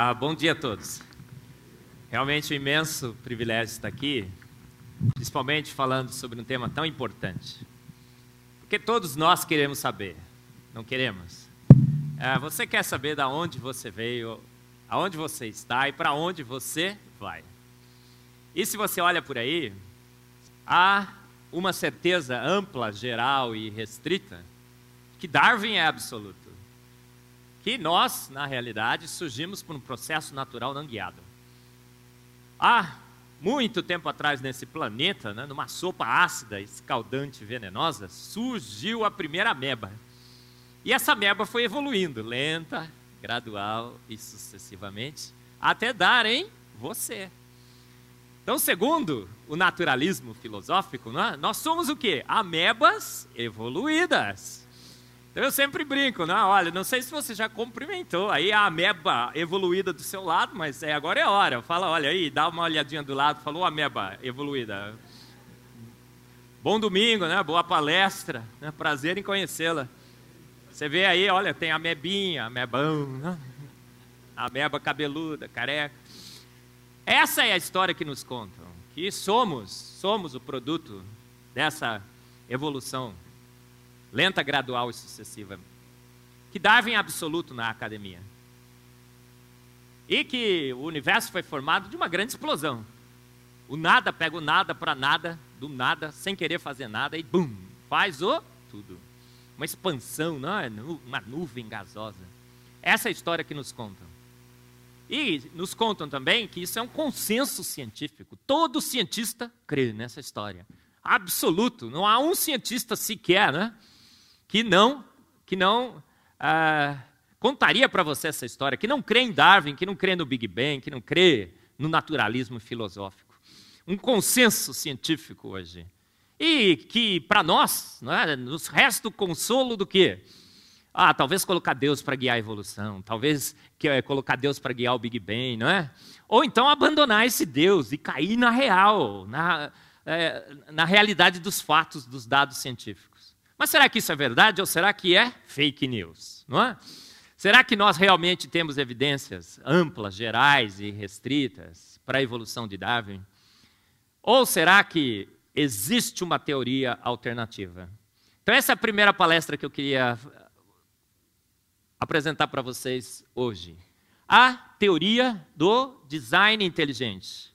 Ah, bom dia a todos. Realmente um imenso privilégio estar aqui, principalmente falando sobre um tema tão importante. Porque todos nós queremos saber, não queremos? Ah, você quer saber de onde você veio, aonde você está e para onde você vai. E se você olha por aí, há uma certeza ampla, geral e restrita que Darwin é absoluto que nós, na realidade, surgimos por um processo natural não guiado. Há muito tempo atrás nesse planeta, né, numa sopa ácida, escaldante, venenosa, surgiu a primeira ameba. E essa ameba foi evoluindo, lenta, gradual e sucessivamente, até dar em você. Então, segundo o naturalismo filosófico, é? nós somos o quê? Amebas evoluídas. Eu sempre brinco, né? Olha, não sei se você já cumprimentou aí a ameba evoluída do seu lado, mas é, agora é hora. Fala, olha aí, dá uma olhadinha do lado, falou ameba evoluída. Bom domingo, né? Boa palestra, né? prazer em conhecê-la. Você vê aí, olha, tem amebinha, amebão, né? ameba cabeluda, careca. Essa é a história que nos contam, que somos, somos o produto dessa evolução lenta, gradual e sucessiva, que dava em absoluto na academia. E que o universo foi formado de uma grande explosão. O nada pega o nada para nada, do nada, sem querer fazer nada, e bum, faz o tudo. Uma expansão, não é? uma nuvem gasosa. Essa é a história que nos contam. E nos contam também que isso é um consenso científico. Todo cientista crê nessa história. Absoluto. Não há um cientista sequer, né? Que não, que não ah, contaria para você essa história, que não crê em Darwin, que não crê no Big Bang, que não crê no naturalismo filosófico. Um consenso científico hoje. E que, para nós, é, nos resta o consolo do quê? Ah, talvez colocar Deus para guiar a evolução, talvez é, colocar Deus para guiar o Big Bang, não é? Ou então abandonar esse Deus e cair na real, na, é, na realidade dos fatos, dos dados científicos. Mas será que isso é verdade ou será que é fake news? Não é? Será que nós realmente temos evidências amplas, gerais e restritas para a evolução de Darwin? Ou será que existe uma teoria alternativa? Então, essa é a primeira palestra que eu queria apresentar para vocês hoje. A teoria do design inteligente,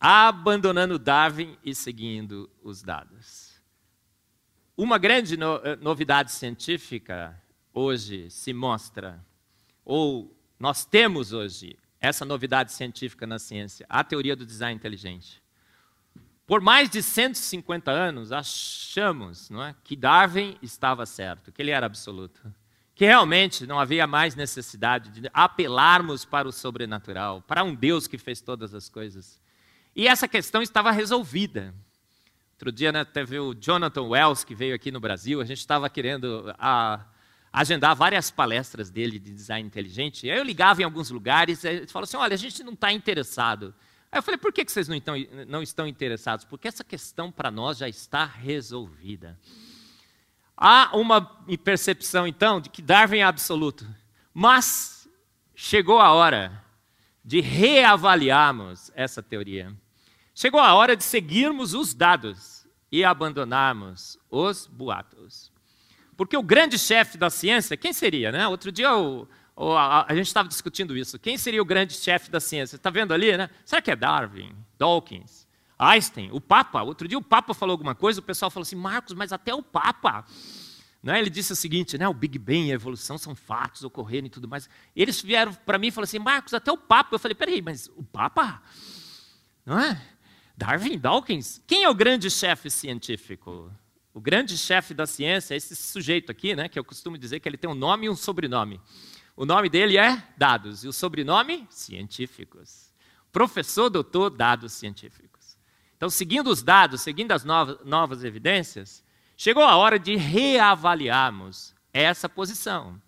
abandonando Darwin e seguindo os dados. Uma grande no, eh, novidade científica hoje se mostra, ou nós temos hoje essa novidade científica na ciência, a teoria do design inteligente. Por mais de 150 anos, achamos não é, que Darwin estava certo, que ele era absoluto. Que realmente não havia mais necessidade de apelarmos para o sobrenatural, para um Deus que fez todas as coisas. E essa questão estava resolvida. Outro dia né, teve o Jonathan Wells, que veio aqui no Brasil, a gente estava querendo a, agendar várias palestras dele de design inteligente. Aí eu ligava em alguns lugares e ele falou assim, olha, a gente não está interessado. Aí eu falei, por que, que vocês não, estão, não estão interessados? Porque essa questão para nós já está resolvida. Há uma percepção, então, de que Darwin é absoluto. Mas chegou a hora de reavaliarmos essa teoria. Chegou a hora de seguirmos os dados e abandonarmos os boatos. Porque o grande chefe da ciência, quem seria? Né? Outro dia o, o, a, a, gente estava discutindo isso. Quem seria o grande chefe da ciência? Está vendo ali? Né? Será que é Darwin, Dawkins, Einstein, o Papa? Outro dia o Papa falou alguma coisa, o pessoal falou assim, Marcos, mas até o Papa. Né? Ele disse o seguinte, né? o Big Bang e a evolução são fatos ocorrendo e tudo mais. Eles vieram para mim e falaram assim, Marcos, até o Papa. Eu falei, peraí, mas o Papa? Não é? Darwin Dawkins? Quem é o grande chefe científico? O grande chefe da ciência é esse sujeito aqui, né, que eu costumo dizer que ele tem um nome e um sobrenome. O nome dele é Dados e o sobrenome Científicos. Professor, doutor, dados científicos. Então, seguindo os dados, seguindo as novas, novas evidências, chegou a hora de reavaliarmos essa posição.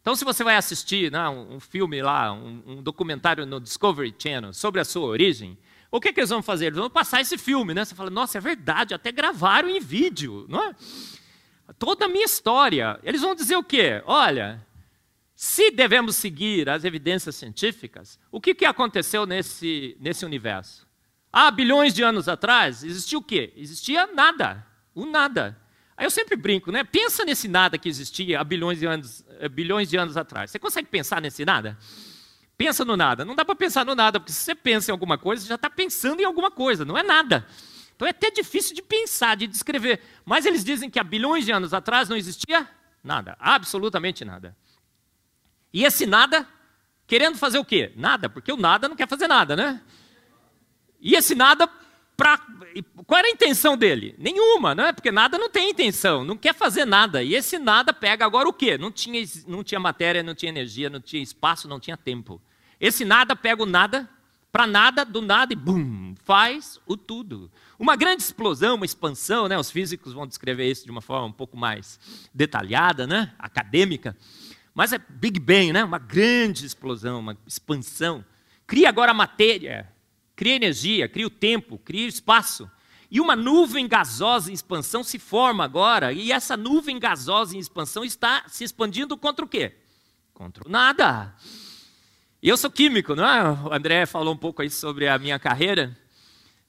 Então, se você vai assistir né, um, filme lá, um, um documentário no Discovery Channel sobre a sua origem, o que, que eles vão fazer? Eles vão passar esse filme, né? Você fala, nossa, é verdade, até gravaram em vídeo, não é? Toda a minha história. Eles vão dizer o quê? Olha, Se devemos seguir as evidências científicas, o que, que aconteceu nesse, nesse universo? Há bilhões de anos atrás, existia o quê? Existia nada, o nada. Aí eu sempre brinco, né? Pensa nesse nada que existia há bilhões de anos, eh, bilhões de anos atrás. Você consegue pensar nesse nada? Pensa no nada. Não dá para pensar no nada, porque se você pensa em alguma coisa, você já está pensando em alguma coisa, não é nada. Então é até difícil de pensar, de descrever. Mas eles dizem que há bilhões de anos atrás não existia nada, absolutamente nada. E esse nada, querendo fazer o quê? Nada, porque o nada não quer fazer nada, né? E esse nada, pra, qual era a intenção dele? Nenhuma, né? Porque nada não tem intenção, não quer fazer nada. E esse nada pega agora o quê? Não tinha, não tinha matéria, não tinha energia, não tinha espaço, não tinha tempo. Esse nada pega o nada, para nada, do nada e bum, faz o tudo. Uma grande explosão, uma expansão, né? Os físicos vão descrever isso de uma forma um pouco mais detalhada, né? Acadêmica. Mas é Big Bang, né? Uma grande explosão, uma expansão. Cria agora matéria, cria energia, cria o tempo, cria o espaço. E uma nuvem gasosa em expansão se forma agora, e essa nuvem gasosa em expansão está se expandindo contra o quê? Contra nada. E eu sou químico, não é? O André falou um pouco aí sobre a minha carreira.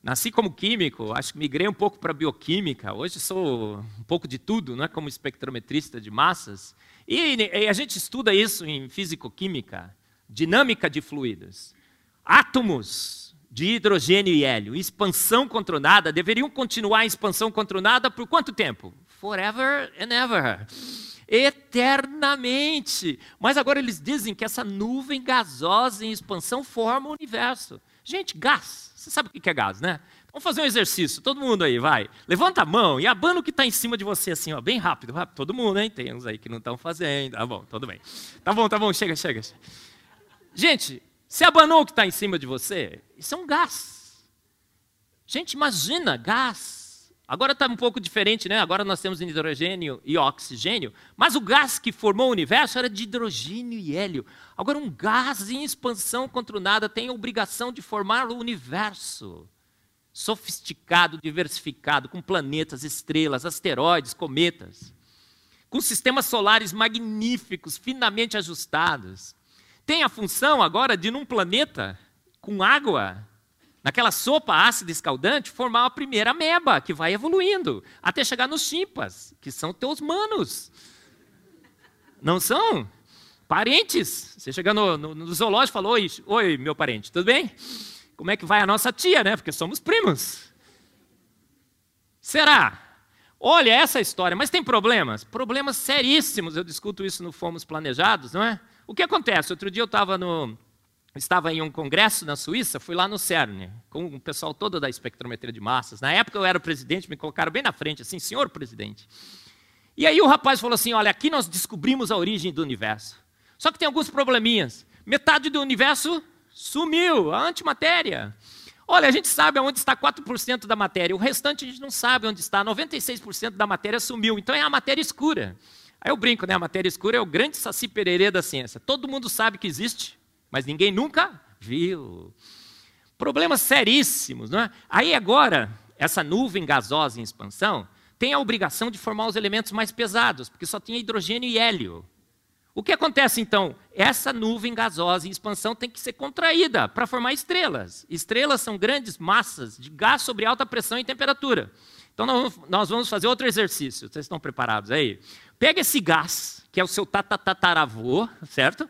Nasci como químico, acho que migrei um pouco para bioquímica. Hoje sou um pouco de tudo, não é? Como espectrometrista de massas. E, e a gente estuda isso em físico-química, dinâmica de fluidos. Átomos de hidrogênio e hélio, expansão controlada, deveriam continuar em expansão controlada por quanto tempo? Forever and ever eternamente. Mas agora eles dizem que essa nuvem gasosa em expansão forma o universo. Gente, gás. Você sabe o que é gás, né? Vamos fazer um exercício. Todo mundo aí, vai. Levanta a mão e abana o que está em cima de você, assim, ó, bem rápido. Todo mundo, hein? Tem uns aí que não estão fazendo. Tá bom, tudo bem. Tá bom, tá bom, chega, chega. Gente, se abanou o que está em cima de você, isso é um gás. Gente, imagina, gás. Agora está um pouco diferente, né? Agora nós temos hidrogênio e oxigênio, mas o gás que formou o universo era de hidrogênio e hélio. Agora, um gás em expansão contra o nada tem a obrigação de formar o universo sofisticado, diversificado, com planetas, estrelas, asteroides, cometas, com sistemas solares magníficos, finamente ajustados. Tem a função agora de, num planeta com água, naquela sopa ácida escaldante, formar a primeira ameba, que vai evoluindo, até chegar nos chimpas, que são teus manos. Não são? Parentes. Você chega no, no, no zoológico e fala, oi, oi, meu parente, tudo bem? Como é que vai a nossa tia, né? Porque somos primos. Será? Olha essa história, mas tem problemas? Problemas seríssimos, eu discuto isso no Fomos Planejados, não é? O que acontece? Outro dia eu estava no, estava em um congresso na Suíça, fui lá no CERN, com o pessoal todo da espectrometria de massas. Na época eu era o presidente, me colocaram bem na frente, assim, senhor presidente. E aí o rapaz falou assim: olha, aqui nós descobrimos a origem do universo. Só que tem alguns probleminhas. Metade do universo sumiu, a antimatéria. Olha, a gente sabe onde está 4% da matéria, o restante a gente não sabe onde está, 96% da matéria sumiu, então é a matéria escura. Aí eu brinco, né? A matéria escura é o grande saci pererê da ciência. Todo mundo sabe que existe, mas ninguém nunca viu. Problemas seríssimos, não é? Aí agora, essa nuvem gasosa em expansão tem a obrigação de formar os elementos mais pesados, porque só tinha hidrogênio e hélio. O que acontece então? Essa nuvem gasosa em expansão tem que ser contraída para formar estrelas. Estrelas são grandes massas de gás sobre alta pressão e temperatura. Então nós vamos fazer outro exercício. Vocês estão preparados aí? Pega esse gás, que é o seu tatataravô, certo?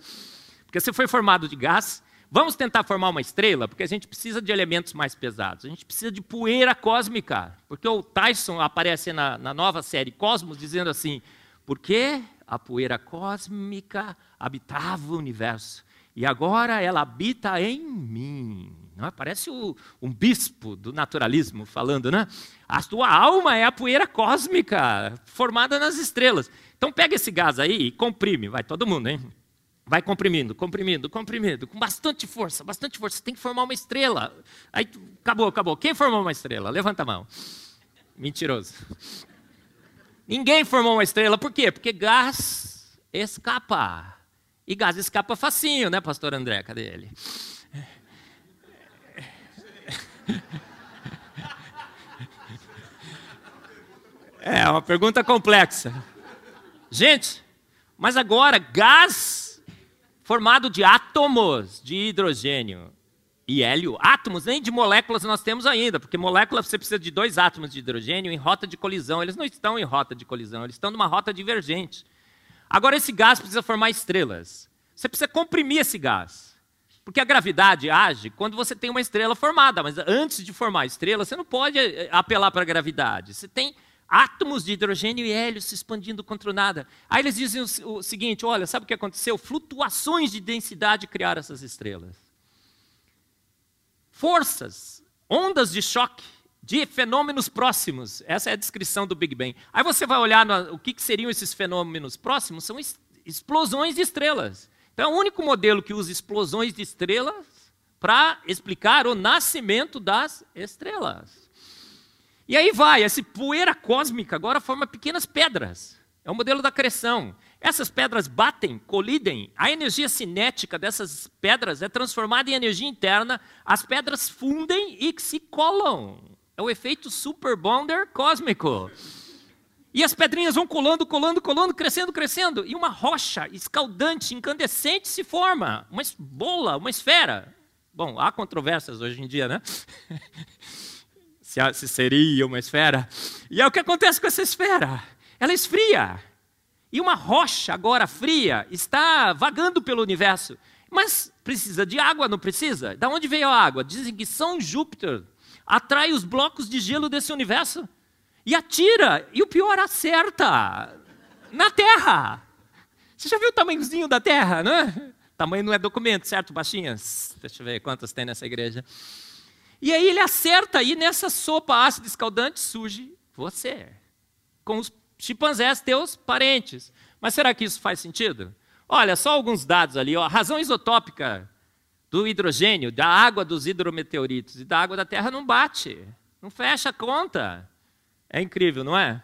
Porque você foi formado de gás. Vamos tentar formar uma estrela, porque a gente precisa de elementos mais pesados. A gente precisa de poeira cósmica. Porque o Tyson aparece na, na nova série Cosmos dizendo assim: porque a poeira cósmica habitava o universo. E agora ela habita em mim. Não é? Parece o, um bispo do naturalismo falando, né? A tua alma é a poeira cósmica formada nas estrelas. Então pega esse gás aí e comprime, vai todo mundo, hein? Vai comprimindo, comprimindo, comprimindo, com bastante força, bastante força. Você tem que formar uma estrela. Aí acabou, acabou. Quem formou uma estrela? Levanta a mão. Mentiroso. Ninguém formou uma estrela. Por quê? Porque gás escapa. E gás escapa facinho, né, pastor André? Cadê ele? É uma pergunta complexa. Gente, mas agora, gás formado de átomos de hidrogênio e hélio. Átomos, nem de moléculas nós temos ainda, porque molécula você precisa de dois átomos de hidrogênio em rota de colisão. Eles não estão em rota de colisão, eles estão numa rota divergente. Agora, esse gás precisa formar estrelas. Você precisa comprimir esse gás. Porque a gravidade age quando você tem uma estrela formada, mas antes de formar a estrela, você não pode eh, apelar para a gravidade. Você tem átomos de hidrogênio e hélio se expandindo contra nada. Aí eles dizem o, o seguinte: olha, sabe o que aconteceu? Flutuações de densidade criaram essas estrelas. Forças, ondas de choque de fenômenos próximos. Essa é a descrição do Big Bang. Aí você vai olhar no, o que, que seriam esses fenômenos próximos? São es, explosões de estrelas. Então, é o único modelo que usa explosões de estrelas para explicar o nascimento das estrelas. E aí vai, essa poeira cósmica agora forma pequenas pedras. É o modelo da acreção. Essas pedras batem, colidem, a energia cinética dessas pedras é transformada em energia interna, as pedras fundem e se colam. É o efeito super bonder cósmico. E as pedrinhas vão colando, colando, colando, crescendo, crescendo. E uma rocha escaldante, incandescente se forma. Uma bola, uma esfera. Bom, há controvérsias hoje em dia, né? se seria uma esfera. E é o que acontece com essa esfera. Ela esfria. E uma rocha agora fria está vagando pelo universo. Mas precisa de água, não precisa? Da onde veio a água? Dizem que São Júpiter atrai os blocos de gelo desse universo e atira, e o pior, acerta na Terra. Você já viu o tamanhozinho da Terra, né? Tamanho não é documento, certo, baixinhas? Deixa eu ver quantas tem nessa igreja. E aí ele acerta, e nessa sopa ácida escaldante surge você, com os chimpanzés teus parentes. Mas será que isso faz sentido? Olha, só alguns dados ali. Ó. A razão isotópica do hidrogênio, da água dos hidrometeoritos e da água da Terra não bate. Não fecha a conta. É incrível, não é?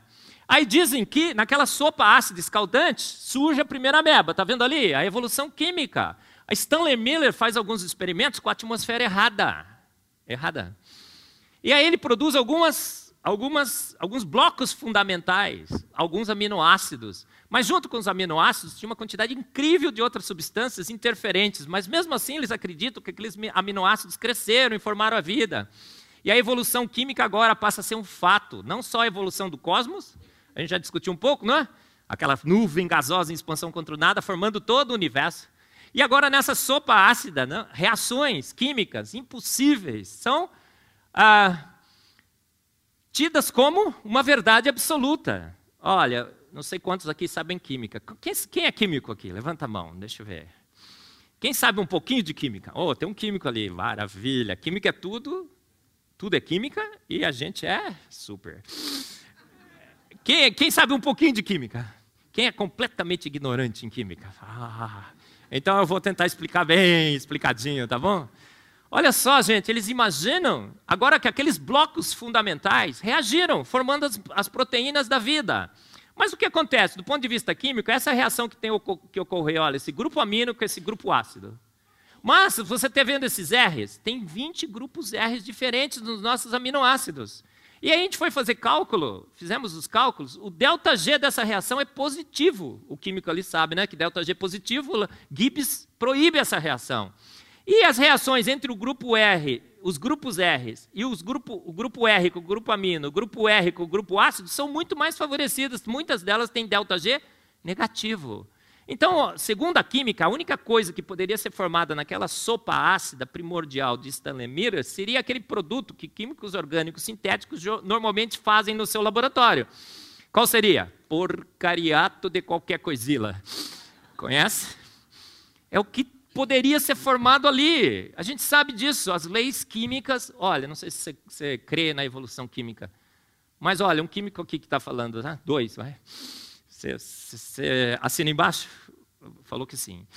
Aí dizem que naquela sopa ácida escaldante surge a primeira ameba. Está vendo ali? A evolução química. A Stanley Miller faz alguns experimentos com a atmosfera errada. Errada. E aí ele produz algumas, algumas, alguns blocos fundamentais, alguns aminoácidos. Mas junto com os aminoácidos tinha uma quantidade incrível de outras substâncias interferentes, mas mesmo assim eles acreditam que aqueles aminoácidos cresceram e formaram a vida. E a evolução química agora passa a ser um fato, não só a evolução do cosmos, a gente já discutiu um pouco, não é? Aquela nuvem gasosa em expansão contra o nada, formando todo o universo. E agora nessa sopa ácida, né? reações químicas impossíveis são ah, tidas como uma verdade absoluta. Olha, não sei quantos aqui sabem química. Quem, quem, é químico aqui? Levanta a mão, deixa eu ver. Quem sabe um pouquinho de química? Oh, tem um químico ali, maravilha. Química é tudo, tudo é química e a gente é super. Quem, quem sabe um pouquinho de química? Quem é completamente ignorante em química? Ah, então eu vou tentar explicar bem explicadinho, tá bom? Olha só, gente, eles imaginam agora que aqueles blocos fundamentais reagiram, formando as, as proteínas da vida. Mas o que acontece? Do ponto de vista químico, essa reação que, tem, que ocorreu, olha, esse grupo amino com esse grupo ácido. Mas, se você está vendo esses R's, tem 20 grupos R's diferentes nos nossos aminoácidos. E aí a gente foi fazer cálculo, fizemos os cálculos, o delta G dessa reação é positivo. O químico ali sabe, né, que delta G é positivo, Gibbs proíbe essa reação. E as reações entre o grupo R, os grupos R e os grupo, o grupo R com o grupo amino, o grupo R com o grupo ácido são muito mais favorecidas. Muitas delas têm delta G negativo. Então, segundo a química, a única coisa que poderia ser formada naquela sopa ácida primordial de Stanley Miller seria aquele produto que químicos orgânicos sintéticos normalmente fazem no seu laboratório. Qual seria? Porcariato de qualquer coisila. Conhece? É o que poderia ser formado ali. A gente sabe disso. As leis químicas. Olha, não sei se você, você crê na evolução química, mas olha, um químico aqui que está falando, né? dois, vai. Você, assina embaixo? Falou que sim.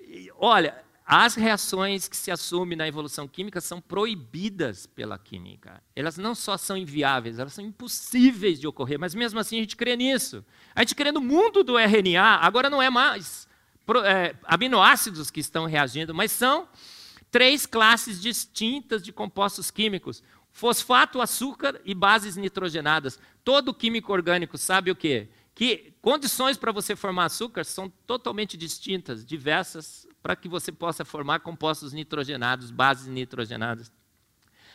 E, olha, as reações que se assumem na evolução química são proibidas pela química. Elas não só são inviáveis, elas são impossíveis de ocorrer, mas mesmo assim a gente crê nisso. A gente crê no mundo do RNA, agora não é mais é, aminoácidos que estão reagindo, mas são três classes distintas de compostos químicos: fosfato, açúcar e bases nitrogenadas. Todo químico orgânico sabe o quê? Que condições para você formar açúcar são totalmente distintas, diversas para que você possa formar compostos nitrogenados, bases nitrogenadas.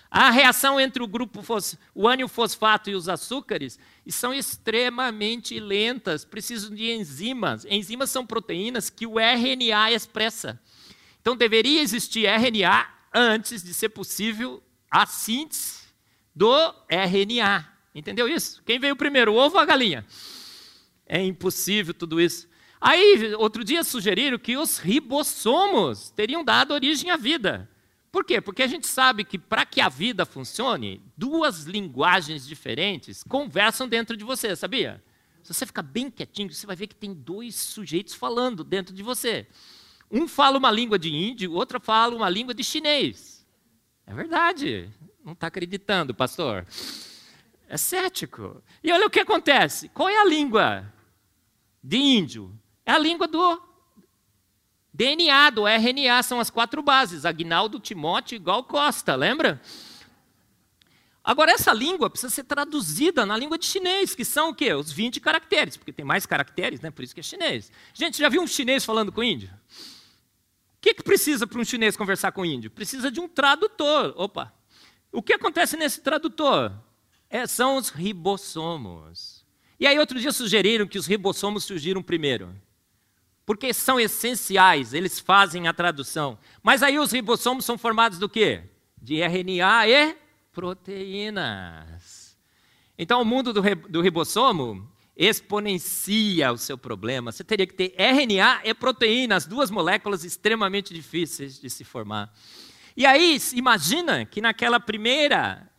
A reação entre o grupo fos, o ânion fosfato e os açúcares são extremamente lentas, precisam de enzimas. Enzimas são proteínas que o RNA expressa. Então deveria existir RNA antes de ser possível a síntese do RNA. Entendeu isso? Quem veio primeiro, o ovo ou a galinha? É impossível tudo isso. Aí, outro dia sugeriram que os ribossomos teriam dado origem à vida. Por quê? Porque a gente sabe que para que a vida funcione, duas linguagens diferentes conversam dentro de você, sabia? Se você ficar bem quietinho, você vai ver que tem dois sujeitos falando dentro de você. Um fala uma língua de índio, outro fala uma língua de chinês. É verdade. Não está acreditando, pastor. É cético. E olha o que acontece. Qual é a língua de índio? É a língua do DNA, do RNA, são as quatro bases: Agnaldo, Timóteo igual Costa, lembra? Agora, essa língua precisa ser traduzida na língua de chinês, que são o quê? Os 20 caracteres, porque tem mais caracteres, né? por isso que é chinês. Gente, já viu um chinês falando com índio? O que, que precisa para um chinês conversar com índio? Precisa de um tradutor. Opa! O que acontece nesse tradutor? É, são os ribossomos. E aí, outro dia sugeriram que os ribossomos surgiram primeiro porque são essenciais, eles fazem a tradução. Mas aí os ribossomos são formados do quê? De RNA e proteínas. Então o mundo do, do ribossomo exponencia o seu problema. Você teria que ter RNA e proteína, as duas moléculas extremamente difíceis de se formar. E aí, imagina que naquela primeira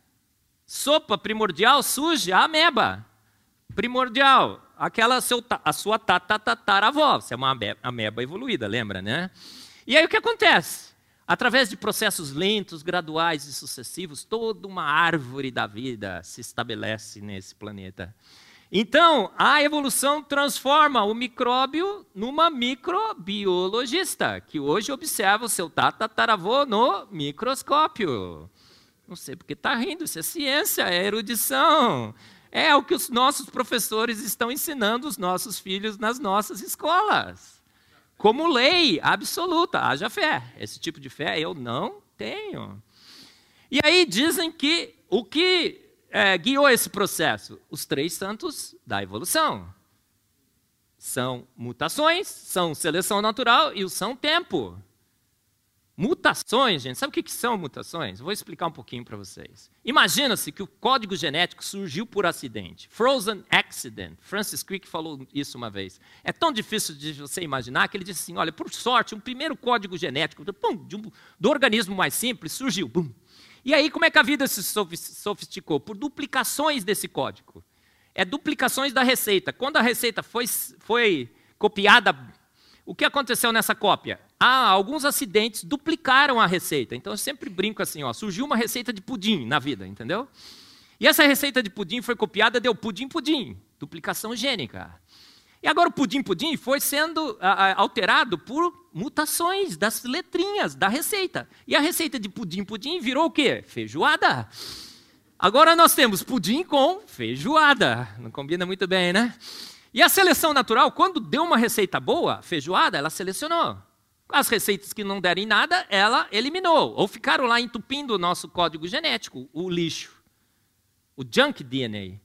sopa primordial surge a ameba primordial aquela seu, a sua tatataravó. Você é uma ameba evoluída, lembra, né? E aí o que acontece? Através de processos lentos, graduais e sucessivos, toda uma árvore da vida se estabelece nesse planeta. Então, a evolução transforma o micróbio numa microbiologista, que hoje observa o seu tataravô no microscópio. Não sei porque está rindo, isso é ciência, é erudição. É o que os nossos professores estão ensinando os nossos filhos nas nossas escolas. Como lei absoluta, haja fé. Esse tipo de fé eu não tenho. E aí dizem que o que é, guiou esse processo? Os três santos da evolução. São mutações, são seleção natural e o são tempo. Mutações, gente, sabe o que são mutações? Vou explicar um pouquinho para vocês. Imagina-se que o código genético surgiu por acidente. Frozen accident. Francis Crick falou isso uma vez. É tão difícil de você imaginar que ele disse assim: olha, por sorte, um primeiro código genético pum, um, do organismo mais simples surgiu. Bum. E aí, como é que a vida se sofisticou? Por duplicações desse código. É duplicações da receita. Quando a receita foi, foi copiada, o que aconteceu nessa cópia? Ah, alguns acidentes duplicaram a receita. Então eu sempre brinco assim, ó, surgiu uma receita de pudim na vida, entendeu? E essa receita de pudim foi copiada, deu pudim-pudim, duplicação gênica. E agora o pudim-pudim foi sendo alterado por mutações das letrinhas da receita. E a receita de pudim-pudim virou o quê? Feijoada. Agora nós temos pudim com feijoada. Não combina muito bem, né? E a seleção natural, quando deu uma receita boa, feijoada, ela selecionou. As receitas que não derem nada, ela eliminou. Ou ficaram lá entupindo o nosso código genético, o lixo, o junk DNA.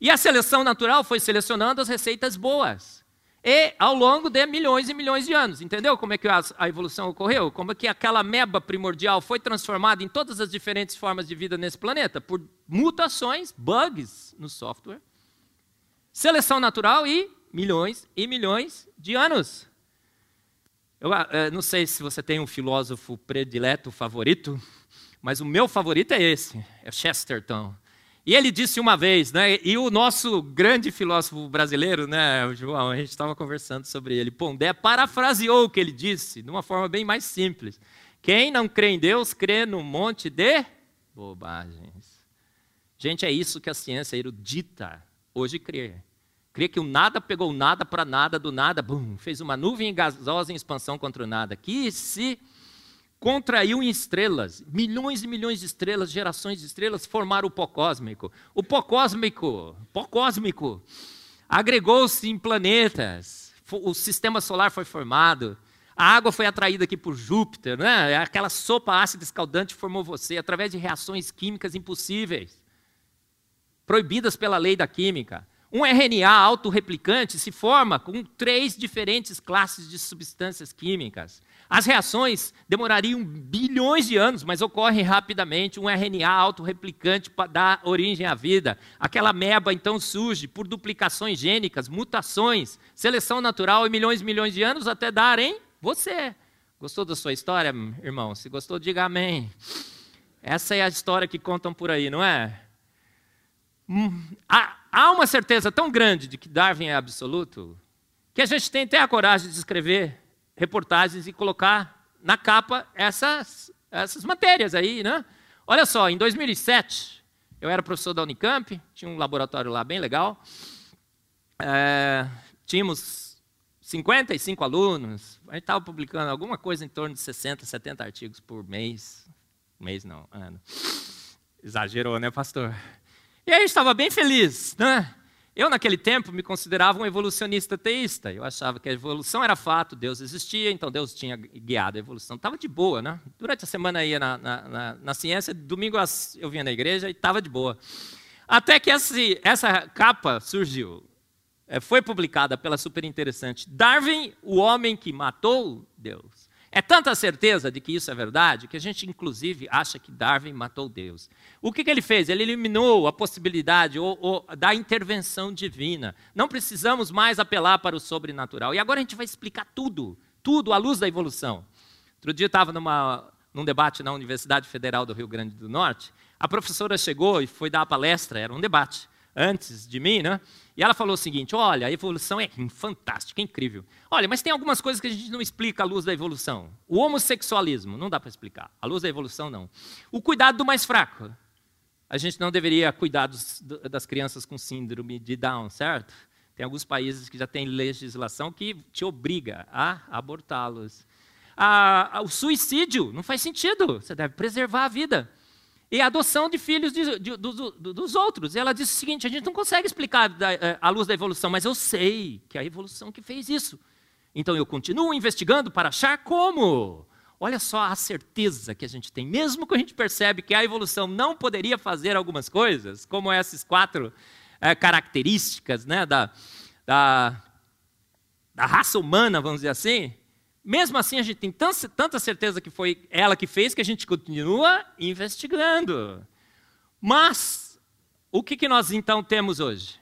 E a seleção natural foi selecionando as receitas boas. E ao longo de milhões e milhões de anos. Entendeu como é que a evolução ocorreu? Como é que aquela meba primordial foi transformada em todas as diferentes formas de vida nesse planeta? Por mutações, bugs no software. Seleção natural e milhões e milhões de anos. Eu uh, não sei se você tem um filósofo predileto, favorito, mas o meu favorito é esse, é Chesterton. E ele disse uma vez, né, e o nosso grande filósofo brasileiro, né, João, a gente estava conversando sobre ele, Pondé parafraseou o que ele disse, de uma forma bem mais simples. Quem não crê em Deus, crê num monte de bobagens. Gente, é isso que a ciência erudita hoje crê. Crê que o nada pegou nada para nada, do nada, bum, fez uma nuvem gasosa em expansão contra o nada, que se contraiu em estrelas, milhões e milhões de estrelas, gerações de estrelas formaram o pó cósmico. O pó cósmico, pó cósmico, agregou-se em planetas, o sistema solar foi formado. A água foi atraída aqui por Júpiter, né? Aquela sopa ácida escaldante formou você através de reações químicas impossíveis, proibidas pela lei da química. Um RNA autorreplicante se forma com três diferentes classes de substâncias químicas. As reações demorariam bilhões de anos, mas ocorrem rapidamente. Um RNA autorreplicante dá origem à vida. Aquela meba então surge por duplicações gênicas, mutações, seleção natural e milhões e milhões de anos até dar em você. Gostou da sua história, irmão? Se gostou, diga amém. Essa é a história que contam por aí, não é? Hum, há uma certeza tão grande de que Darwin é absoluto que a gente tem até a coragem de escrever reportagens e colocar na capa essas, essas matérias aí, né? Olha só, em 2007, eu era professor da Unicamp, tinha um laboratório lá bem legal. É, tínhamos 55 alunos, a gente estava publicando alguma coisa em torno de 60, 70 artigos por mês. Mês não, ano. Exagerou, né, pastor? E aí gente estava bem feliz, né? Eu, naquele tempo, me considerava um evolucionista teísta. Eu achava que a evolução era fato, Deus existia, então Deus tinha guiado a evolução. Estava de boa, né? Durante a semana ia na, na, na, na ciência, domingo eu vinha na igreja e estava de boa. Até que esse, essa capa surgiu. É, foi publicada pela super interessante Darwin, o homem que matou Deus. É tanta certeza de que isso é verdade que a gente, inclusive, acha que Darwin matou Deus. O que, que ele fez? Ele eliminou a possibilidade ou, ou, da intervenção divina. Não precisamos mais apelar para o sobrenatural. E agora a gente vai explicar tudo, tudo à luz da evolução. Outro dia eu estava num debate na Universidade Federal do Rio Grande do Norte. A professora chegou e foi dar a palestra, era um debate antes de mim, né? E ela falou o seguinte: olha, a evolução é fantástica, é incrível. Olha, mas tem algumas coisas que a gente não explica à luz da evolução. O homossexualismo, não dá para explicar. À luz da evolução, não. O cuidado do mais fraco. A gente não deveria cuidar dos, das crianças com síndrome de Down, certo? Tem alguns países que já têm legislação que te obriga a abortá-los. o suicídio não faz sentido. Você deve preservar a vida e a adoção de filhos de, de, dos outros. E ela disse o seguinte: a gente não consegue explicar da, é, à luz da evolução, mas eu sei que é a evolução que fez isso. Então eu continuo investigando para achar como. Olha só a certeza que a gente tem, mesmo que a gente percebe que a evolução não poderia fazer algumas coisas, como essas quatro é, características né, da, da, da raça humana, vamos dizer assim, mesmo assim, a gente tem tanta certeza que foi ela que fez que a gente continua investigando. Mas, o que, que nós então temos hoje?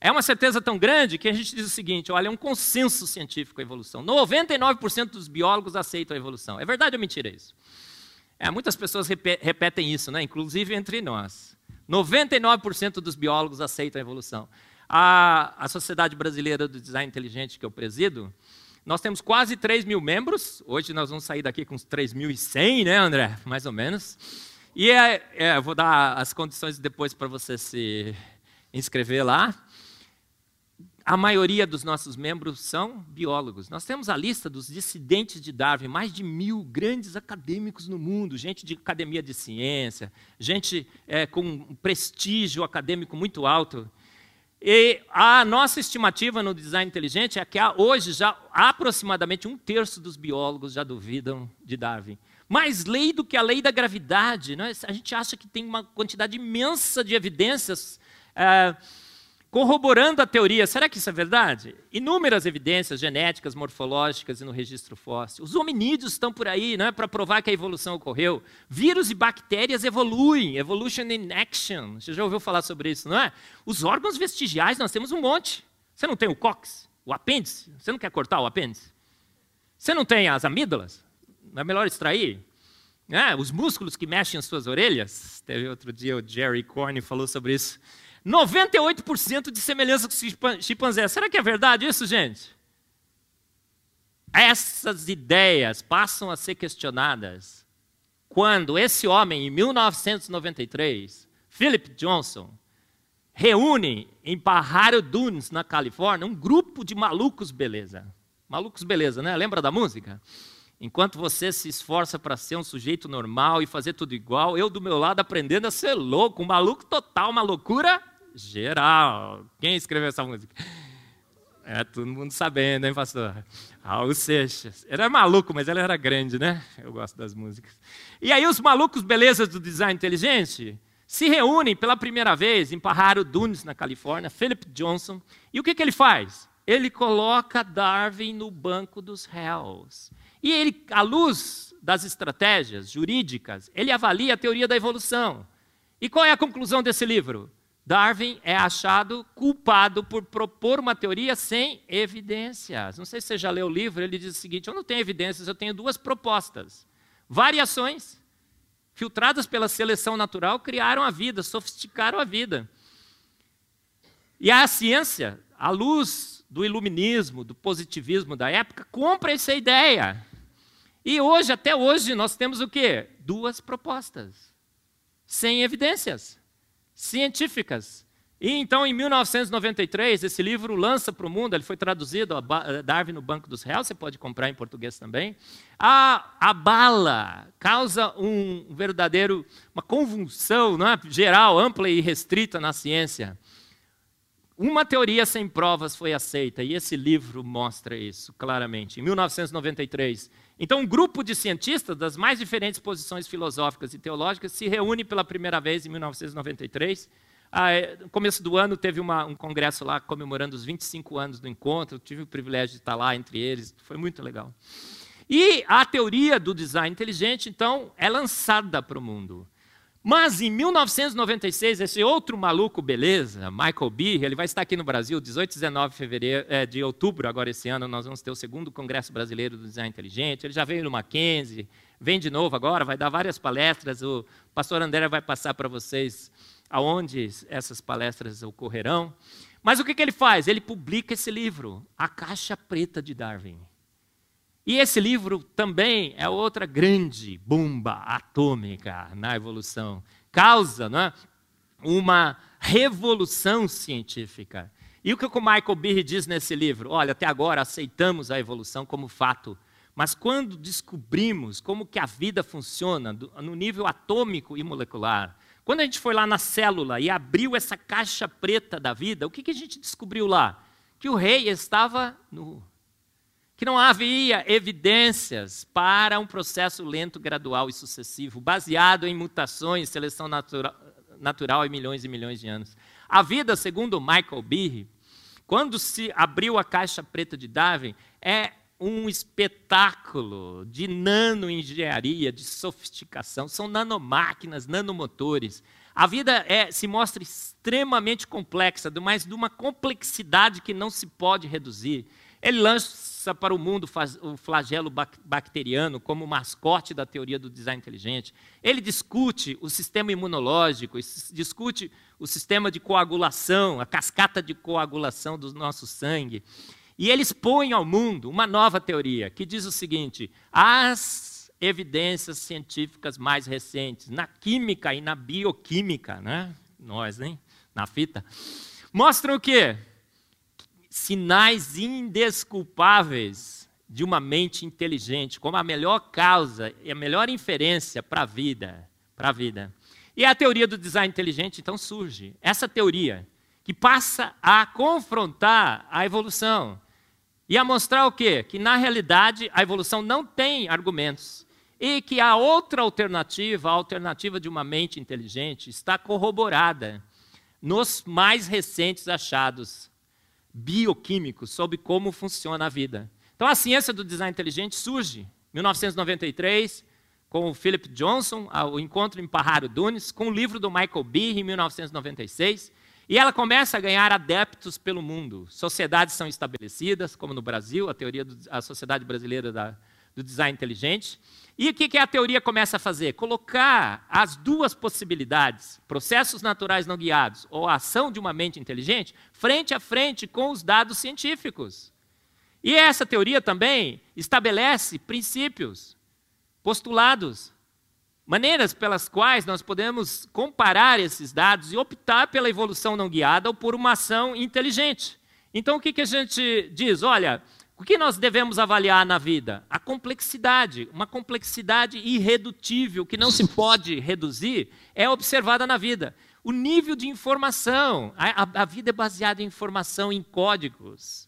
É uma certeza tão grande que a gente diz o seguinte: olha, é um consenso científico a evolução. 99% dos biólogos aceitam a evolução. É verdade ou mentira isso? É, muitas pessoas repetem isso, né? inclusive entre nós. 99% dos biólogos aceitam a evolução. A, a Sociedade Brasileira do Design Inteligente, que eu presido, nós temos quase 3 mil membros. Hoje nós vamos sair daqui com uns 3.100, né, André? Mais ou menos. E é, é, vou dar as condições depois para você se inscrever lá. A maioria dos nossos membros são biólogos. Nós temos a lista dos dissidentes de Darwin, mais de mil grandes acadêmicos no mundo, gente de academia de ciência, gente é, com um prestígio acadêmico muito alto. E a nossa estimativa no design inteligente é que hoje já aproximadamente um terço dos biólogos já duvidam de Darwin. Mais lei do que a lei da gravidade. Né? A gente acha que tem uma quantidade imensa de evidências é, corroborando a teoria. Será que isso é verdade? Inúmeras evidências genéticas, morfológicas e no registro fóssil. Os hominídeos estão por aí né, para provar que a evolução ocorreu. Vírus e bactérias evoluem, evolution in action. Você já ouviu falar sobre isso, não é? Os órgãos vestigiais, nós temos um monte. Você não tem o cóccix, o apêndice? Você não quer cortar o apêndice? Você não tem as amígdalas? Não é melhor extrair? É, os músculos que mexem as suas orelhas? Teve outro dia o Jerry Cornyn falou sobre isso. 98% de semelhança com chimpanzé. Será que é verdade isso, gente? Essas ideias passam a ser questionadas quando esse homem, em 1993, Philip Johnson, reúne em Pajaro Dunes, na Califórnia, um grupo de malucos beleza. Malucos beleza, né? Lembra da música? Enquanto você se esforça para ser um sujeito normal e fazer tudo igual, eu do meu lado aprendendo a ser louco, um maluco total, uma loucura geral. Quem escreveu essa música? É todo mundo sabendo, hein, pastor? Raul Seixas. Era maluco, mas ela era grande, né? Eu gosto das músicas. E aí os malucos belezas do design inteligente se reúnem pela primeira vez em Pajaro Dunes, na Califórnia, Philip Johnson. E o que, que ele faz? Ele coloca Darwin no banco dos réus. E ele, à luz das estratégias jurídicas, ele avalia a teoria da evolução. E qual é a conclusão desse livro? Darwin é achado culpado por propor uma teoria sem evidências. Não sei se você já leu o livro, ele diz o seguinte: eu não tenho evidências, eu tenho duas propostas. Variações, filtradas pela seleção natural, criaram a vida, sofisticaram a vida. E a ciência, à luz do iluminismo, do positivismo da época, compra essa ideia. E hoje, até hoje, nós temos o quê? Duas propostas, sem evidências científicas. E então, em 1993, esse livro lança para o mundo, ele foi traduzido, Darwin no Banco dos Réus, você pode comprar em português também. A, a bala causa um verdadeiro, uma convulsão é? geral, ampla e restrita na ciência. Uma teoria sem provas foi aceita, e esse livro mostra isso claramente. Em 1993, então, um grupo de cientistas das mais diferentes posições filosóficas e teológicas se reúne pela primeira vez em 1993. Ah, é, no começo do ano teve uma, um congresso lá comemorando os 25 anos do encontro. Eu tive o privilégio de estar lá entre eles, foi muito legal. E a teoria do design inteligente, então, é lançada para o mundo. Mas em 1996, esse outro maluco, beleza, Michael Behe, ele vai estar aqui no Brasil, 18 e 19 de, fevereiro, é, de outubro, agora esse ano, nós vamos ter o segundo Congresso Brasileiro do Design Inteligente. Ele já veio no Mackenzie, vem de novo agora, vai dar várias palestras. O pastor André vai passar para vocês aonde essas palestras ocorrerão. Mas o que, que ele faz? Ele publica esse livro, A Caixa Preta de Darwin. E esse livro também é outra grande bomba atômica na evolução. Causa né, uma revolução científica. E o que o Michael Behe diz nesse livro? Olha, até agora aceitamos a evolução como fato, mas quando descobrimos como que a vida funciona no nível atômico e molecular, quando a gente foi lá na célula e abriu essa caixa preta da vida, o que, que a gente descobriu lá? Que o rei estava nu que não havia evidências para um processo lento, gradual e sucessivo, baseado em mutações, seleção natura, natural em milhões e milhões de anos. A vida, segundo Michael Behe, quando se abriu a caixa preta de Darwin, é um espetáculo de nanoengenharia, de sofisticação. São nanomáquinas, nanomotores. A vida é, se mostra extremamente complexa, mas de uma complexidade que não se pode reduzir. Ele lança para o mundo o flagelo bacteriano como mascote da teoria do design inteligente. Ele discute o sistema imunológico, discute o sistema de coagulação, a cascata de coagulação do nosso sangue. E ele expõe ao mundo uma nova teoria que diz o seguinte: as evidências científicas mais recentes na química e na bioquímica, né? Nós, hein? Na fita, mostram o quê? Sinais indesculpáveis de uma mente inteligente, como a melhor causa e a melhor inferência para a vida, para a vida. E a teoria do design inteligente então surge. Essa teoria que passa a confrontar a evolução e a mostrar o quê? Que na realidade a evolução não tem argumentos e que a outra alternativa, a alternativa de uma mente inteligente, está corroborada nos mais recentes achados bioquímicos sobre como funciona a vida. Então a ciência do design inteligente surge em 1993 com o Philip Johnson, o encontro em Pajaro Dunes, com o livro do Michael Behe em 1996, e ela começa a ganhar adeptos pelo mundo. Sociedades são estabelecidas, como no Brasil, a teoria da Sociedade Brasileira da, do Design Inteligente. E o que, a teoria começa a fazer? Colocar as duas possibilidades, processos naturais não guiados ou a ação de uma mente inteligente, frente a frente com os dados científicos. E essa teoria também estabelece princípios, postulados, maneiras pelas quais nós podemos comparar esses dados e optar pela evolução não guiada ou por uma ação inteligente. Então, o que a gente diz? Olha, o que nós devemos avaliar na vida? A complexidade, uma complexidade irredutível, que não se pode reduzir, é observada na vida. O nível de informação, a, a vida é baseada em informação, em códigos.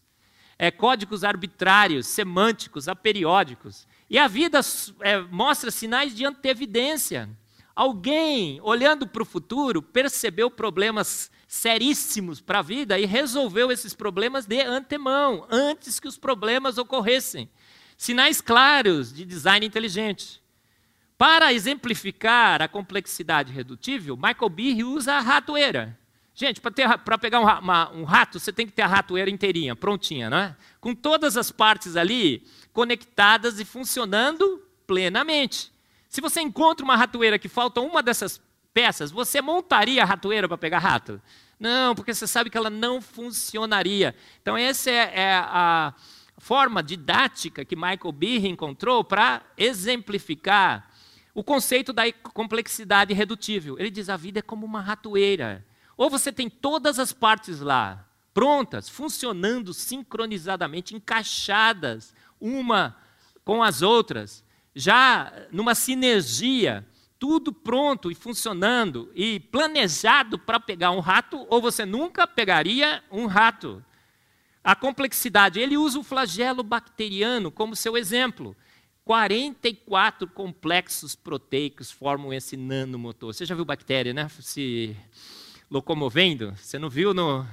é, códigos arbitrários, semânticos, aperiódicos. E a vida é, mostra sinais de antevidência. Alguém, olhando para o futuro, percebeu problemas seríssimos para a vida e resolveu esses problemas de antemão, antes que os problemas ocorressem. Sinais claros de design inteligente. Para exemplificar a complexidade redutível, Michael Behe usa a ratoeira. Gente, para pegar um, uma, um, rato, você tem que ter a ratoeira inteirinha, prontinha, não é? Com todas as partes ali conectadas e funcionando plenamente. Se você encontra uma ratoeira que falta uma dessas peças, você montaria a ratoeira para pegar rato? Não, porque você sabe que ela não funcionaria. Então, essa é, é a forma didática que Michael Behe encontrou para exemplificar o conceito da complexidade redutível. Ele diz: a vida é como uma ratoeira. Ou você tem todas as partes lá, prontas, funcionando sincronizadamente, encaixadas uma com as outras, já numa sinergia, tudo pronto e funcionando e planejado para pegar um rato, ou você nunca pegaria um rato. A complexidade, ele usa o flagelo bacteriano como seu exemplo. 44 complexos proteicos formam esse nanomotor. Você já viu bactéria, né? Se locomovendo. Você não viu no,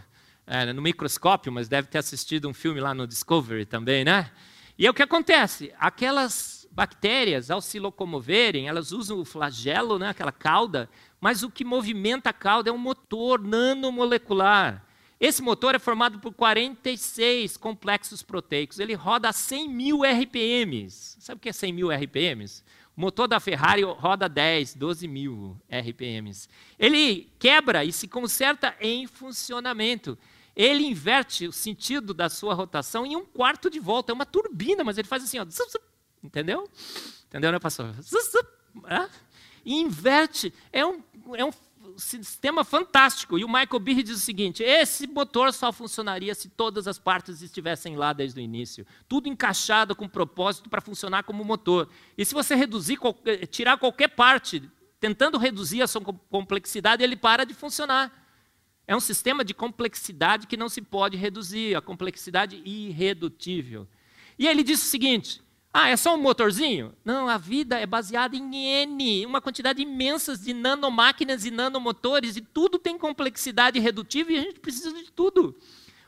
é, no microscópio, mas deve ter assistido um filme lá no Discovery também, né? E é o que acontece. Aquelas bactérias, ao se locomoverem, elas usam o flagelo, né, aquela cauda, mas o que movimenta a cauda é um motor nanomolecular. Esse motor é formado por 46 complexos proteicos. Ele roda a 100 mil RPMs. Sabe o que é 100 mil RPMs? O motor da Ferrari roda 10, 12 mil RPMs. Ele quebra e se conserta em funcionamento. Ele inverte o sentido da sua rotação em um quarto de volta. É uma turbina, mas ele faz assim, ó, entendeu? Entendeu, né, pastor? E inverte. É um, é um sistema fantástico. E o Michael Behe diz o seguinte: esse motor só funcionaria se todas as partes estivessem lá desde o início. Tudo encaixado com propósito para funcionar como motor. E se você reduzir, eh, tirar qualquer parte, tentando reduzir a sua complexidade, ele para de funcionar. É um sistema de complexidade que não se pode reduzir, a complexidade irredutível. E ele diz o seguinte: ah, é só um motorzinho? Não, a vida é baseada em N, uma quantidade imensa de nanomáquinas e nanomotores, e tudo tem complexidade redutível e a gente precisa de tudo.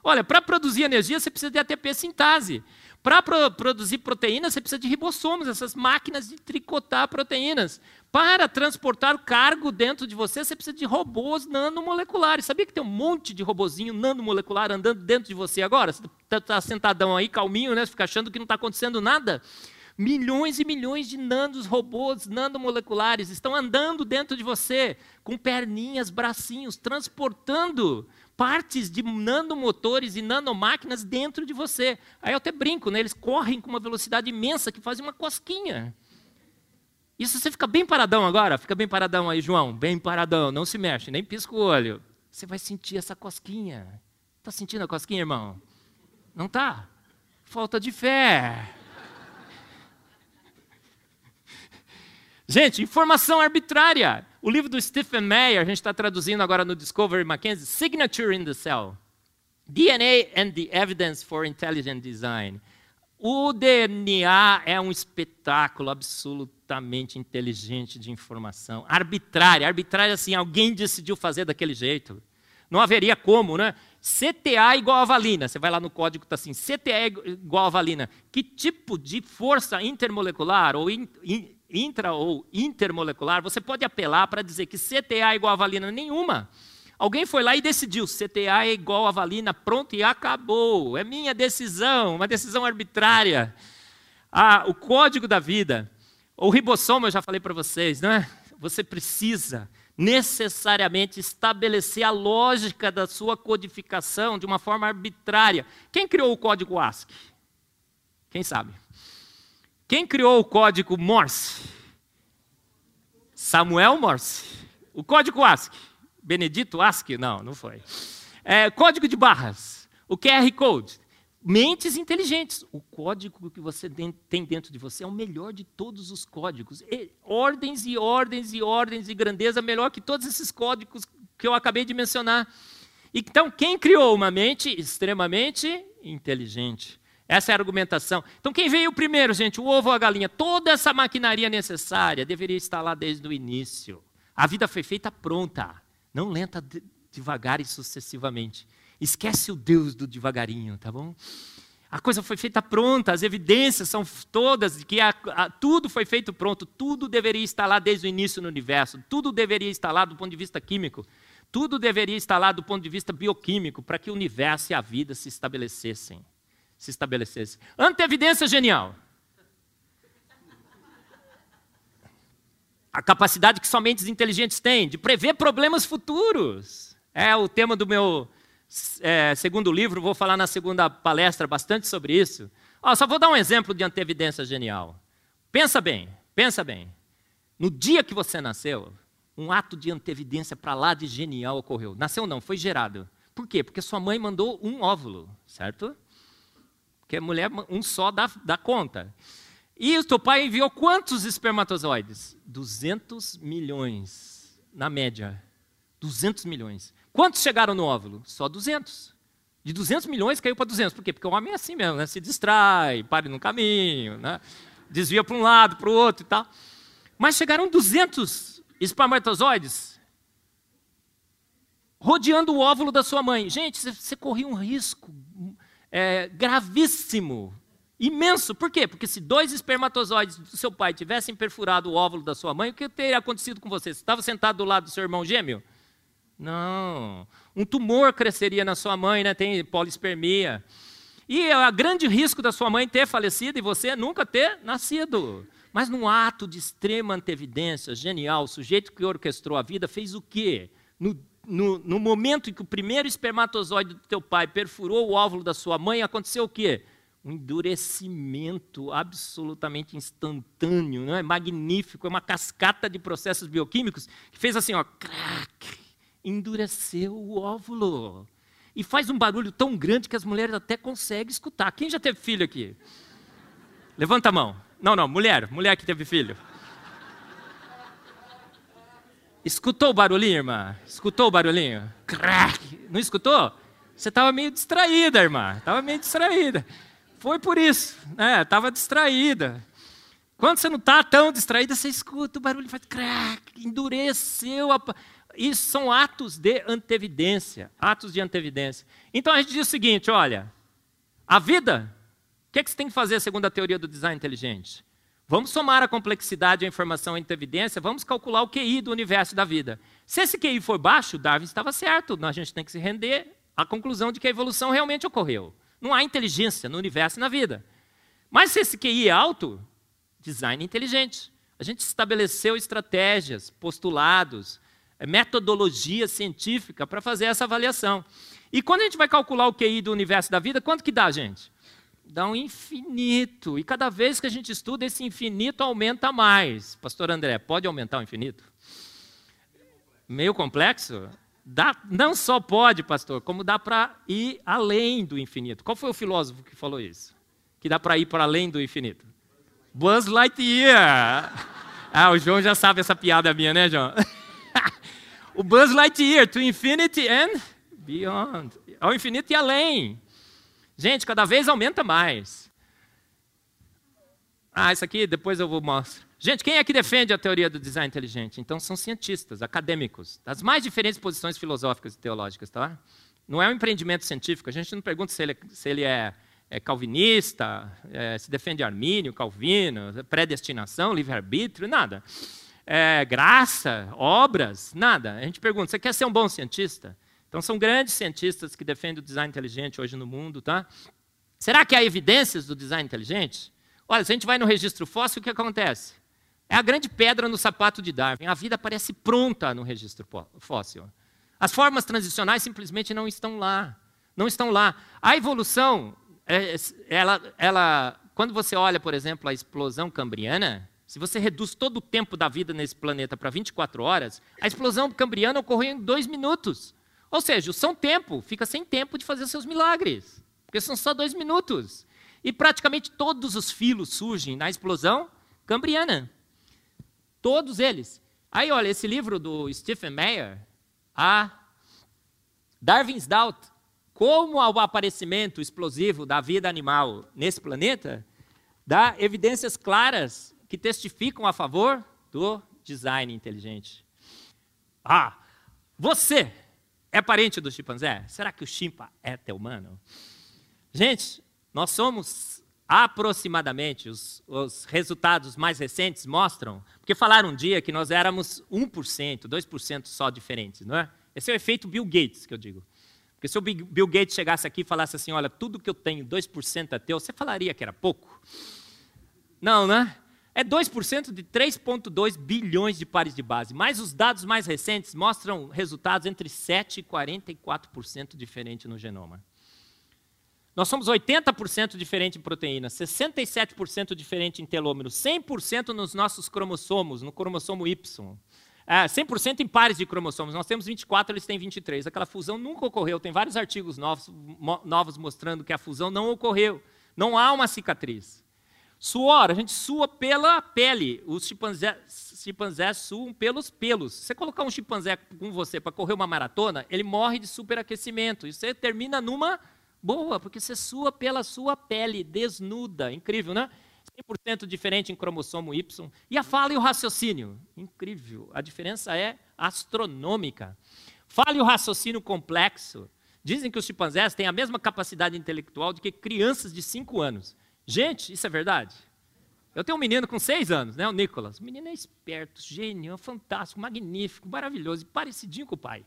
Olha, para produzir energia você precisa de ATP sintase. Para pro produzir proteínas você precisa de ribossomos, essas máquinas de tricotar proteínas. Para transportar cargo dentro de você, você precisa de robôs nanomoleculares. Sabia que tem um monte de robozinho nanomolecular andando dentro de você agora? Você está tá sentadão aí, calminho, né? Fica achando que não está acontecendo nada. Milhões e milhões de nanos, robôs nanomoleculares estão andando dentro de você, com perninhas, bracinhos, transportando partes de nanomotores e nanomáquinas dentro de você. Aí eu até brinco, né? eles correm com uma velocidade imensa que fazem uma cosquinha. Isso você fica bem paradão agora, fica bem paradão aí, João, bem paradão, não se mexe, nem pisca o olho. Você vai sentir essa cosquinha. Está sentindo a cosquinha, irmão? Não tá? Falta de fé. Gente, informação arbitrária. O livro do Stephen Meyer, a gente está traduzindo agora no Discovery Mackenzie, Signature in the Cell. DNA and the Evidence for Intelligent Design. O DNA é um espetáculo absolutamente inteligente de informação. Arbitrária, arbitrária assim, alguém decidiu fazer daquele jeito. Não haveria como, né? CTA igual a valina. Você vai lá no código, está assim, CTA igual a valina. Que tipo de força intermolecular ou in, in, intra ou intermolecular, você pode apelar para dizer que CTA é igual a valina nenhuma. Alguém foi lá e decidiu, CTA é igual a valina, pronto e acabou. É minha decisão, uma decisão arbitrária. Ah, o código da vida. O ribossomo, eu já falei para vocês, não é? Você precisa necessariamente estabelecer a lógica da sua codificação de uma forma arbitrária. Quem criou o código ASCII? Quem sabe? Quem criou o código Morse? Samuel Morse. O código ASCII. Benedito ASCII? Não, não foi. É, código de barras. O QR Code. Mentes inteligentes. O código que você tem dentro de você é o melhor de todos os códigos. E, ordens e ordens e ordens de grandeza, melhor que todos esses códigos que eu acabei de mencionar. Então, quem criou uma mente extremamente inteligente. Essa é a argumentação. Então, quem veio primeiro, gente? O ovo ou a galinha? Toda essa maquinaria necessária deveria estar lá desde o início. A vida foi feita pronta, não lenta, devagar e sucessivamente. Esquece o Deus do devagarinho, tá bom? A coisa foi feita pronta, as evidências são todas de que a, a, tudo foi feito pronto, tudo deveria estar lá desde o início no universo, tudo deveria estar lá do ponto de vista químico, tudo deveria estar lá do ponto de vista bioquímico para que o universo e a vida se estabelecessem. Se estabelecessem. Antevidência genial. A capacidade que somente os inteligentes têm de prever problemas futuros. É o tema do meu é, segundo livro, vou falar na segunda palestra bastante sobre isso. Ó, só vou dar um exemplo de antevidência genial. Pensa bem, pensa bem. No dia que você nasceu, um ato de antevidência para lá de genial ocorreu. Nasceu não, foi gerado. Por quê? Porque sua mãe mandou um óvulo, certo? Porque a mulher, um só dá, dá conta. E o teu pai enviou quantos espermatozoides? 200 milhões, na média. 200 milhões. Quantos chegaram no óvulo? Só 200. De 200 milhões caiu para 200. Por quê? Porque o homem é assim mesmo, né? se distrai, para no caminho, né? desvia para um lado, para o outro e tal. Mas chegaram 200 espermatozoides rodeando o óvulo da sua mãe. Gente, você corria um risco é, gravíssimo, imenso. Por quê? Porque se dois espermatozoides do seu pai tivessem perfurado o óvulo da sua mãe, o que teria acontecido com você? Você estava sentado do lado do seu irmão gêmeo? Não. Um tumor cresceria na sua mãe, né? tem polispermia. E o grande risco da sua mãe ter falecido e você nunca ter nascido. Mas num ato de extrema antevidência, genial, o sujeito que orquestrou a vida fez o quê? No, no, no momento em que o primeiro espermatozoide do teu pai perfurou o óvulo da sua mãe, aconteceu o quê? um endurecimento absolutamente instantâneo, não é? magnífico, é uma cascata de processos bioquímicos que fez assim, ó, crack, endureceu o óvulo. E faz um barulho tão grande que as mulheres até conseguem escutar. Quem já teve filho aqui? Levanta a mão. Não, não, mulher, mulher que teve filho. Escutou o barulhinho, irmã? Escutou o barulhinho? Crack! Não escutou? Você estava meio distraída, irmã. Estava meio distraída. Foi por isso, né? Estava distraída. Quando você não está tão distraída, você escuta o barulho faz crack, endureceu a isso são atos de antevidência, atos de antevidência. Então a gente diz o seguinte, olha, a vida, o que, é que você tem que fazer segundo a teoria do design inteligente? Vamos somar a complexidade a informação em evidência, vamos calcular o QI do universo da vida. Se esse QI for baixo, Darwin estava certo, a gente tem que se render à conclusão de que a evolução realmente ocorreu. Não há inteligência no universo e na vida. Mas se esse QI é alto, design inteligente. A gente estabeleceu estratégias, postulados, metodologia científica para fazer essa avaliação. E quando a gente vai calcular o QI do universo da vida, quanto que dá, gente? Dá um infinito. E cada vez que a gente estuda, esse infinito aumenta mais. Pastor André, pode aumentar o infinito? Meio complexo? Dá, não só pode, pastor, como dá para ir além do infinito. Qual foi o filósofo que falou isso? Que dá para ir para além do infinito? Buzz Lightyear. Ah, o João já sabe essa piada minha, né, João? o Buzz Lightyear, to infinity and beyond. Ao infinito e além. Gente, cada vez aumenta mais. Ah, isso aqui depois eu vou mostrar. Gente, quem é que defende a teoria do design inteligente? Então são cientistas, acadêmicos, das mais diferentes posições filosóficas e teológicas, tá? Não é um empreendimento científico. A gente não pergunta se ele, se ele é, é, calvinista, é, se defende Armínio, Calvino, predestinação, livre-arbítrio, nada é, graça, obras, nada. A gente pergunta: você quer ser um bom cientista? Então, são grandes cientistas que defendem o design inteligente hoje no mundo, tá? Será que há evidências do design inteligente? Olha, se a gente vai no registro fóssil, o que acontece? É a grande pedra no sapato de Darwin. A vida parece pronta no registro fóssil. As formas transicionais simplesmente não estão lá. Não estão lá. A evolução, é, ela, ela, quando você olha, por exemplo, a explosão cambriana, se você reduz todo o tempo da vida nesse planeta para 24 horas, a explosão cambriana ocorreu em dois minutos. Ou seja, o São Tempo fica sem tempo de fazer seus milagres, porque são só dois minutos. E praticamente todos os filos surgem na explosão cambriana. Todos eles. Aí, olha, esse livro do Stephen Meyer, a Darwin's Doubt, como o aparecimento explosivo da vida animal nesse planeta dá evidências claras que testificam a favor do design inteligente. Ah, você é parente do chimpanzé? Será que o chimpa é teu humano? Gente, nós somos aproximadamente, os, os, resultados mais recentes mostram, porque falaram um dia que nós éramos 1%, 2% só diferentes, não é? Esse é o efeito Bill Gates, que eu digo. Porque se o Bill Gates chegasse aqui e falasse assim, olha, tudo que eu tenho, 2% é teu, você falaria que era pouco? Não, né? É 2% de 3,2 bilhões de pares de base. Mas os dados mais recentes mostram resultados entre 7% e 44% diferente no genoma. Nós somos 80% diferente em proteína, 67% diferente em telômeros, 100% nos nossos cromossomos, no cromossomo Y. É, 100% em pares de cromossomos. Nós temos 24, eles têm 23. Aquela fusão nunca ocorreu. Tem vários artigos novos, novos mostrando que a fusão não ocorreu. Não há uma cicatriz. Suor, a gente sua pela pele. Os chimpanzés, chimpanzés suam pelos pelos. Você colocar um chimpanzé com você para correr uma maratona, ele morre de superaquecimento. E você termina numa boa, porque você sua pela sua pele, desnuda. Incrível, né? 100% diferente em cromossomo Y. E a fala e o raciocínio? Incrível. A diferença é astronômica. Fala e o raciocínio complexo. Dizem que os chimpanzés têm a mesma capacidade intelectual do que crianças de 5 anos. Gente, isso é verdade? Eu tenho um menino com 6 anos, né, o Nicolas. O menino é esperto, gênio, fantástico, magnífico, maravilhoso, parecidinho com o pai.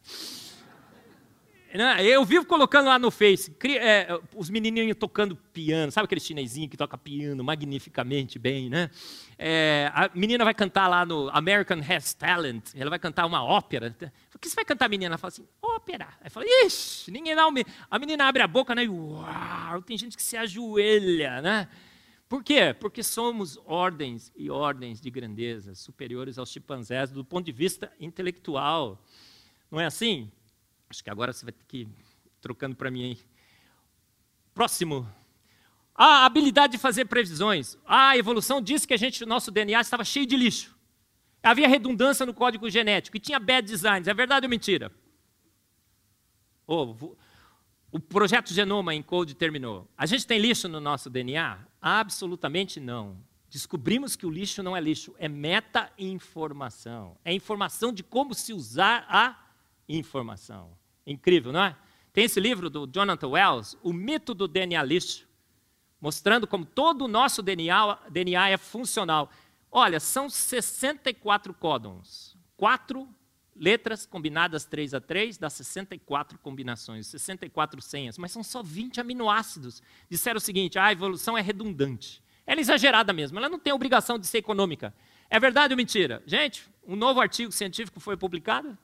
Eu vivo colocando lá no Face, é, os menininhos tocando piano, sabe aquele chinesinho que toca piano magnificamente bem, né? É, a menina vai cantar lá no American Has Talent, ela vai cantar uma ópera. O que você vai cantar, menina? Ela fala assim, ópera. Aí fala, ixi, ninguém não. A menina abre a boca, né? E, uau, tem gente que se ajoelha, né? Por quê? Porque somos ordens e ordens de grandeza superiores aos chimpanzés do ponto de vista intelectual. Não é assim? Acho que agora você vai ter que ir trocando para mim aí. Próximo. A habilidade de fazer previsões. A evolução disse que a gente, nosso DNA estava cheio de lixo. Havia redundância no código genético e tinha bad designs. É verdade ou mentira? Oh, o projeto Genoma Encode terminou. A gente tem lixo no nosso DNA? Absolutamente não. Descobrimos que o lixo não é lixo, é meta-informação. É informação de como se usar a informação. Incrível, não é? Tem esse livro do Jonathan Wells, O Mito do DNA Lixo, mostrando como todo o nosso DNA, DNA é funcional. Olha, são 64 códons, quatro letras combinadas 3 a 3 dá 64 combinações, 64 senhas, mas são só 20 aminoácidos. Disseram o seguinte: ah, a evolução é redundante. Ela é exagerada mesmo, ela não tem obrigação de ser econômica. É verdade ou mentira? Gente, um novo artigo científico foi publicado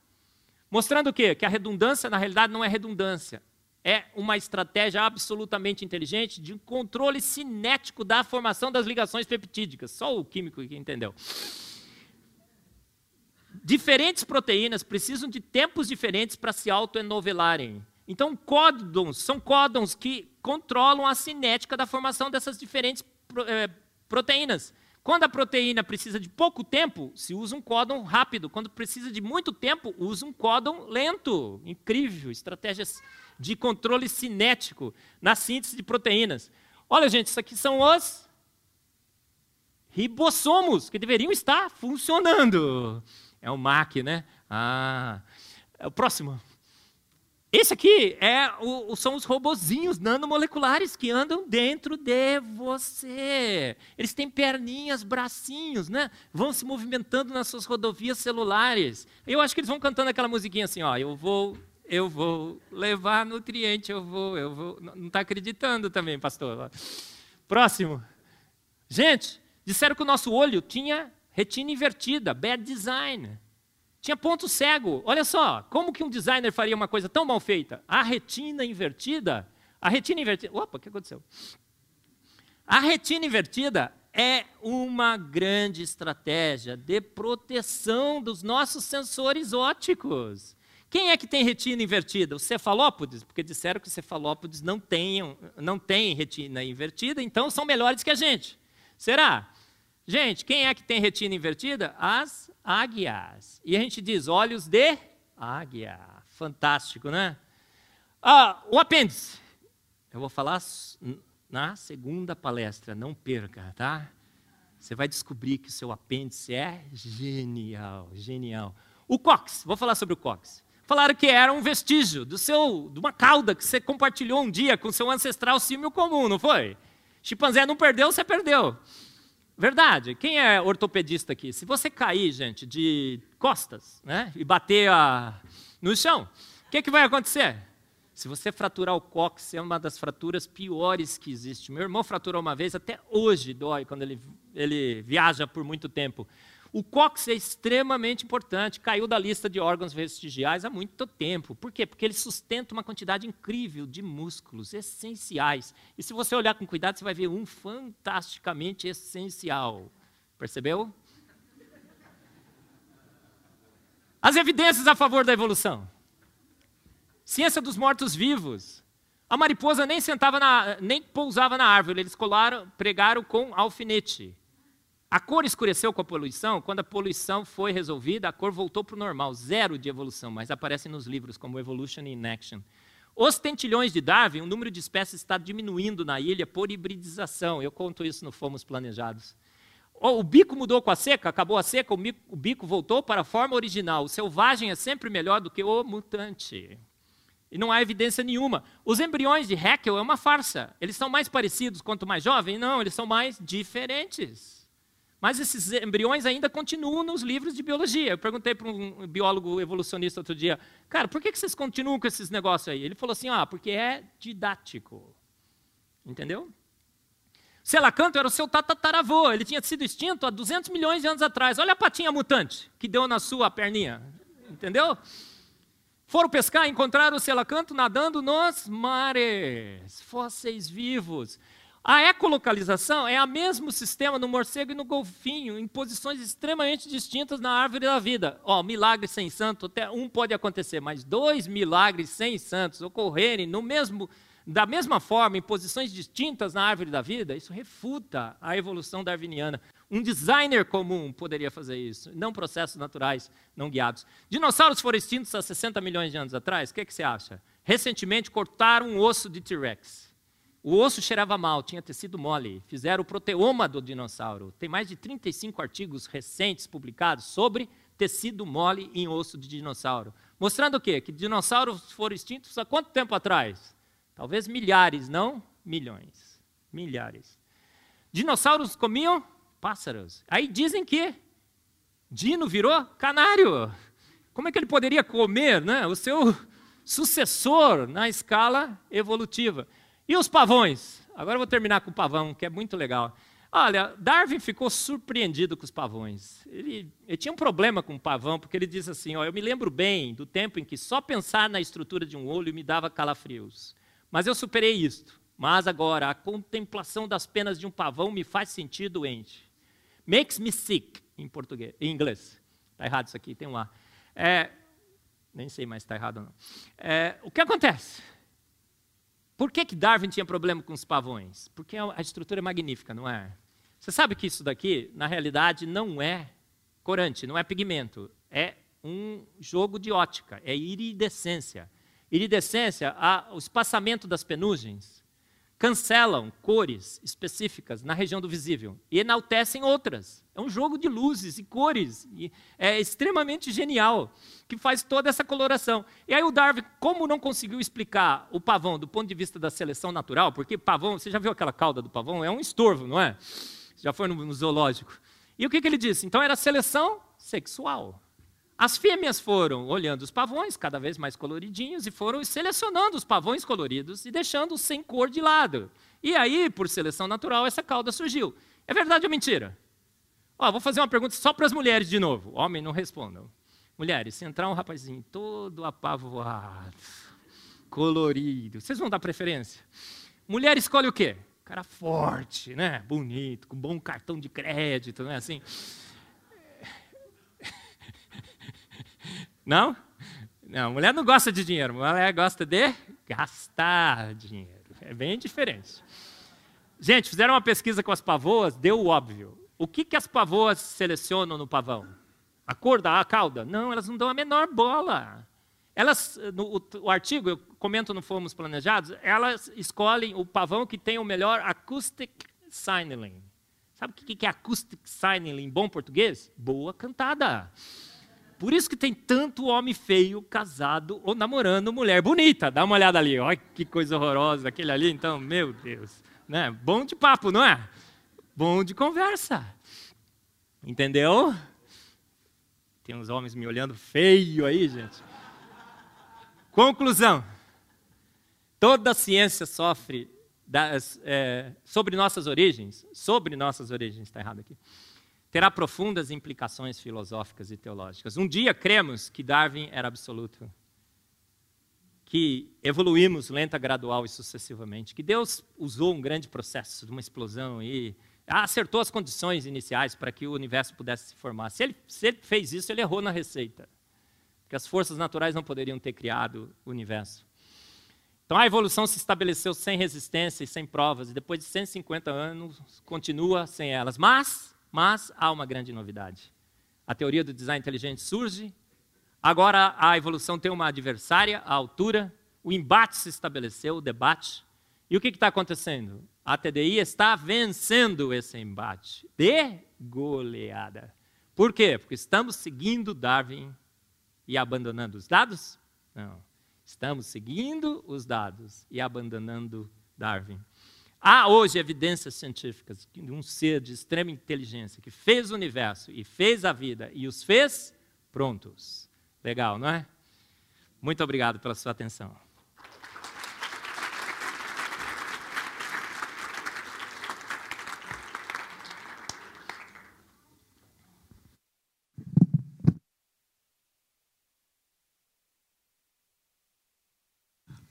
Mostrando o quê? Que a redundância, na realidade, não é redundância. É uma estratégia absolutamente inteligente de controle cinético da formação das ligações peptídicas. Só o químico que entendeu. Diferentes proteínas precisam de tempos diferentes para se autoenovelarem. Então, códons são códons que controlam a cinética da formação dessas diferentes eh, proteínas. Quando a proteína precisa de pouco tempo, se usa um códon rápido. Quando precisa de muito tempo, usa um códon lento. Incrível, estratégias de controle cinético na síntese de proteínas. Olha, gente, isso aqui são os ribossomos, que deveriam estar funcionando. É o MAC, né? Ah, é o próximo. Esse aqui é o, são os robozinhos nanomoleculares que andam dentro de você. Eles têm perninhas, bracinhos, né? Vão se movimentando nas suas rodovias celulares. Eu acho que eles vão cantando aquela musiquinha assim, ó, eu vou, eu vou levar nutriente, eu vou, eu vou. Não está acreditando também, pastor. Próximo. Gente, disseram que o nosso olho tinha retina invertida, bad design. Tinha ponto cego. Olha só, como que um designer faria uma coisa tão mal feita? A retina invertida. A retina invertida. Opa, o que aconteceu? A retina invertida é uma grande estratégia de proteção dos nossos sensores ópticos. Quem é que tem retina invertida? Os cefalópodes, porque disseram que os cefalópodes não têm, não têm retina invertida, então são melhores que a gente. Será? Gente, quem é que tem retina invertida? As águias. E a gente diz olhos de águia. Fantástico, né? Ah, o apêndice. Eu vou falar na segunda palestra, não perca, tá? Você vai descobrir que o seu apêndice é genial, genial. O cox, vou falar sobre o cox. Falaram que era um vestígio do seu, de uma cauda que você compartilhou um dia com seu ancestral símio comum, não foi? Chimpanzé não perdeu, você perdeu. Verdade. Quem é ortopedista aqui? Se você cair, gente, de costas, né, e bater a... no chão, o que, que vai acontecer? Se você fraturar o cóccix, é uma das fraturas piores que existe. Meu irmão fraturou uma vez, até hoje dói quando ele, ele viaja por muito tempo. O cóccix é extremamente importante, caiu da lista de órgãos vestigiais há muito tempo. Por quê? Porque ele sustenta uma quantidade incrível de músculos essenciais. E se você olhar com cuidado, você vai ver um fantasticamente essencial. Percebeu? As evidências a favor da evolução. Ciência dos mortos-vivos. A mariposa nem sentava na, nem pousava na árvore, eles colaram, pregaram com alfinete. A cor escureceu com a poluição, quando a poluição foi resolvida, a cor voltou para o normal, zero de evolução, mas aparece nos livros como Evolution in Action. Os tentilhões de Darwin, o número de espécies está diminuindo na ilha por hibridização. Eu conto isso no Fomos Planejados. O bico mudou com a seca, acabou a seca, o bico voltou para a forma original. O selvagem é sempre melhor do que o mutante. E não há evidência nenhuma. Os embriões de Haeckel é uma farsa. Eles são mais parecidos quanto mais jovem? Não, eles são mais diferentes. Mas esses embriões ainda continuam nos livros de biologia. Eu perguntei para um biólogo evolucionista outro dia, cara, por que vocês continuam com esses negócios aí? Ele falou assim, ah, porque é didático. Entendeu? Selacanto era o seu tataravô, ele tinha sido extinto há 200 milhões de anos atrás. Olha a patinha mutante que deu na sua perninha. Entendeu? Foram pescar, encontraram o selacanto nadando nos mares, fósseis vivos. A ecolocalização é o mesmo sistema no morcego e no golfinho, em posições extremamente distintas na árvore da vida. Ó, milagre sem santo, até um pode acontecer, mas dois milagres sem santos ocorrerem no mesmo, da mesma forma, em posições distintas na árvore da vida, isso refuta a evolução darwiniana. Um designer comum poderia fazer isso, não processos naturais não guiados. Dinossauros foram extintos há 60 milhões de anos atrás, o que, é que você acha? Recentemente cortaram um osso de T-Rex. O osso cheirava mal, tinha tecido mole. Fizeram o proteoma do dinossauro. Tem mais de 35 artigos recentes publicados sobre tecido mole em osso de dinossauro. Mostrando o quê? Que dinossauros foram extintos há quanto tempo atrás? Talvez milhares, não milhões. Milhares. Dinossauros comiam pássaros. Aí dizem que Dino virou canário. Como é que ele poderia comer né, o seu sucessor na escala evolutiva? E os pavões? Agora eu vou terminar com o pavão, que é muito legal. Olha, Darwin ficou surpreendido com os pavões. Ele, ele, tinha um problema com o pavão, porque ele diz assim: ó, Eu me lembro bem do tempo em que só pensar na estrutura de um olho me dava calafrios. Mas eu superei isto. Mas agora, a contemplação das penas de um pavão me faz sentir doente. Makes me sick, em português, em inglês. Está errado isso aqui, tem um A. É, nem sei mais se está errado ou não. É, o que acontece? Por que, que Darwin tinha problema com os pavões? Porque a estrutura é magnífica, não é? Você sabe que isso daqui, na realidade, não é corante, não é pigmento. É um jogo de ótica, é iridescência. Iridescência, a, o espaçamento das penugens cancelam cores específicas na região do visível e enaltecem outras. É um jogo de luzes e cores, e é extremamente genial, que faz toda essa coloração. E aí o Darwin, como não conseguiu explicar o pavão do ponto de vista da seleção natural, porque pavão, você já viu aquela cauda do pavão? É um estorvo, não é? Já foi no zoológico. E o que, que ele disse? Então era seleção sexual. As fêmeas foram olhando os pavões, cada vez mais coloridinhos, e foram selecionando os pavões coloridos e deixando os sem cor de lado. E aí, por seleção natural, essa cauda surgiu. É verdade ou mentira? Ó, vou fazer uma pergunta só para as mulheres de novo. Homem, não respondam. Mulheres, se entrar um rapazinho todo apavoado, colorido, vocês vão dar preferência? Mulher escolhe o quê? Cara forte, né? Bonito, com bom cartão de crédito, não é assim? Não? Não, mulher não gosta de dinheiro, mulher gosta de gastar dinheiro. É bem diferente. Gente, fizeram uma pesquisa com as pavoas, deu o óbvio. O que, que as pavoas selecionam no pavão? A cor da cauda? Não, elas não dão a menor bola. Elas, no, o, o, artigo, eu comento no Fomos Planejados, elas escolhem o pavão que tem o melhor acoustic signaling. Sabe o que é acoustic signaling em bom português? Boa cantada. Por isso que tem tanto homem feio casado ou namorando mulher bonita. Dá uma olhada ali, olha que coisa horrorosa aquele ali. Então, meu Deus, né? Bom de papo, não é? Bom de conversa. Entendeu? Tem uns homens me olhando feio aí, gente. Conclusão: toda ciência sofre das, é, sobre nossas origens, sobre nossas origens, está errado aqui, terá profundas implicações filosóficas e teológicas. Um dia cremos que Darwin era absoluto, que evoluímos lenta, gradual e sucessivamente, que Deus usou um grande processo uma explosão e acertou as condições iniciais para que o universo pudesse se formar. Se ele, se ele fez isso, ele errou na receita que as forças naturais não poderiam ter criado o universo. Então a evolução se estabeleceu sem resistência e sem provas, e depois de 150 anos continua sem elas. Mas, mas há uma grande novidade. A teoria do design inteligente surge, agora a evolução tem uma adversária, a altura, o embate se estabeleceu, o debate. E o que está acontecendo? A TDI está vencendo esse embate de goleada. Por quê? Porque estamos seguindo Darwin e abandonando os dados? Não. Estamos seguindo os dados e abandonando Darwin. Há hoje evidências científicas de um ser de extrema inteligência que fez o universo e fez a vida e os fez prontos. Legal, não é? Muito obrigado pela sua atenção.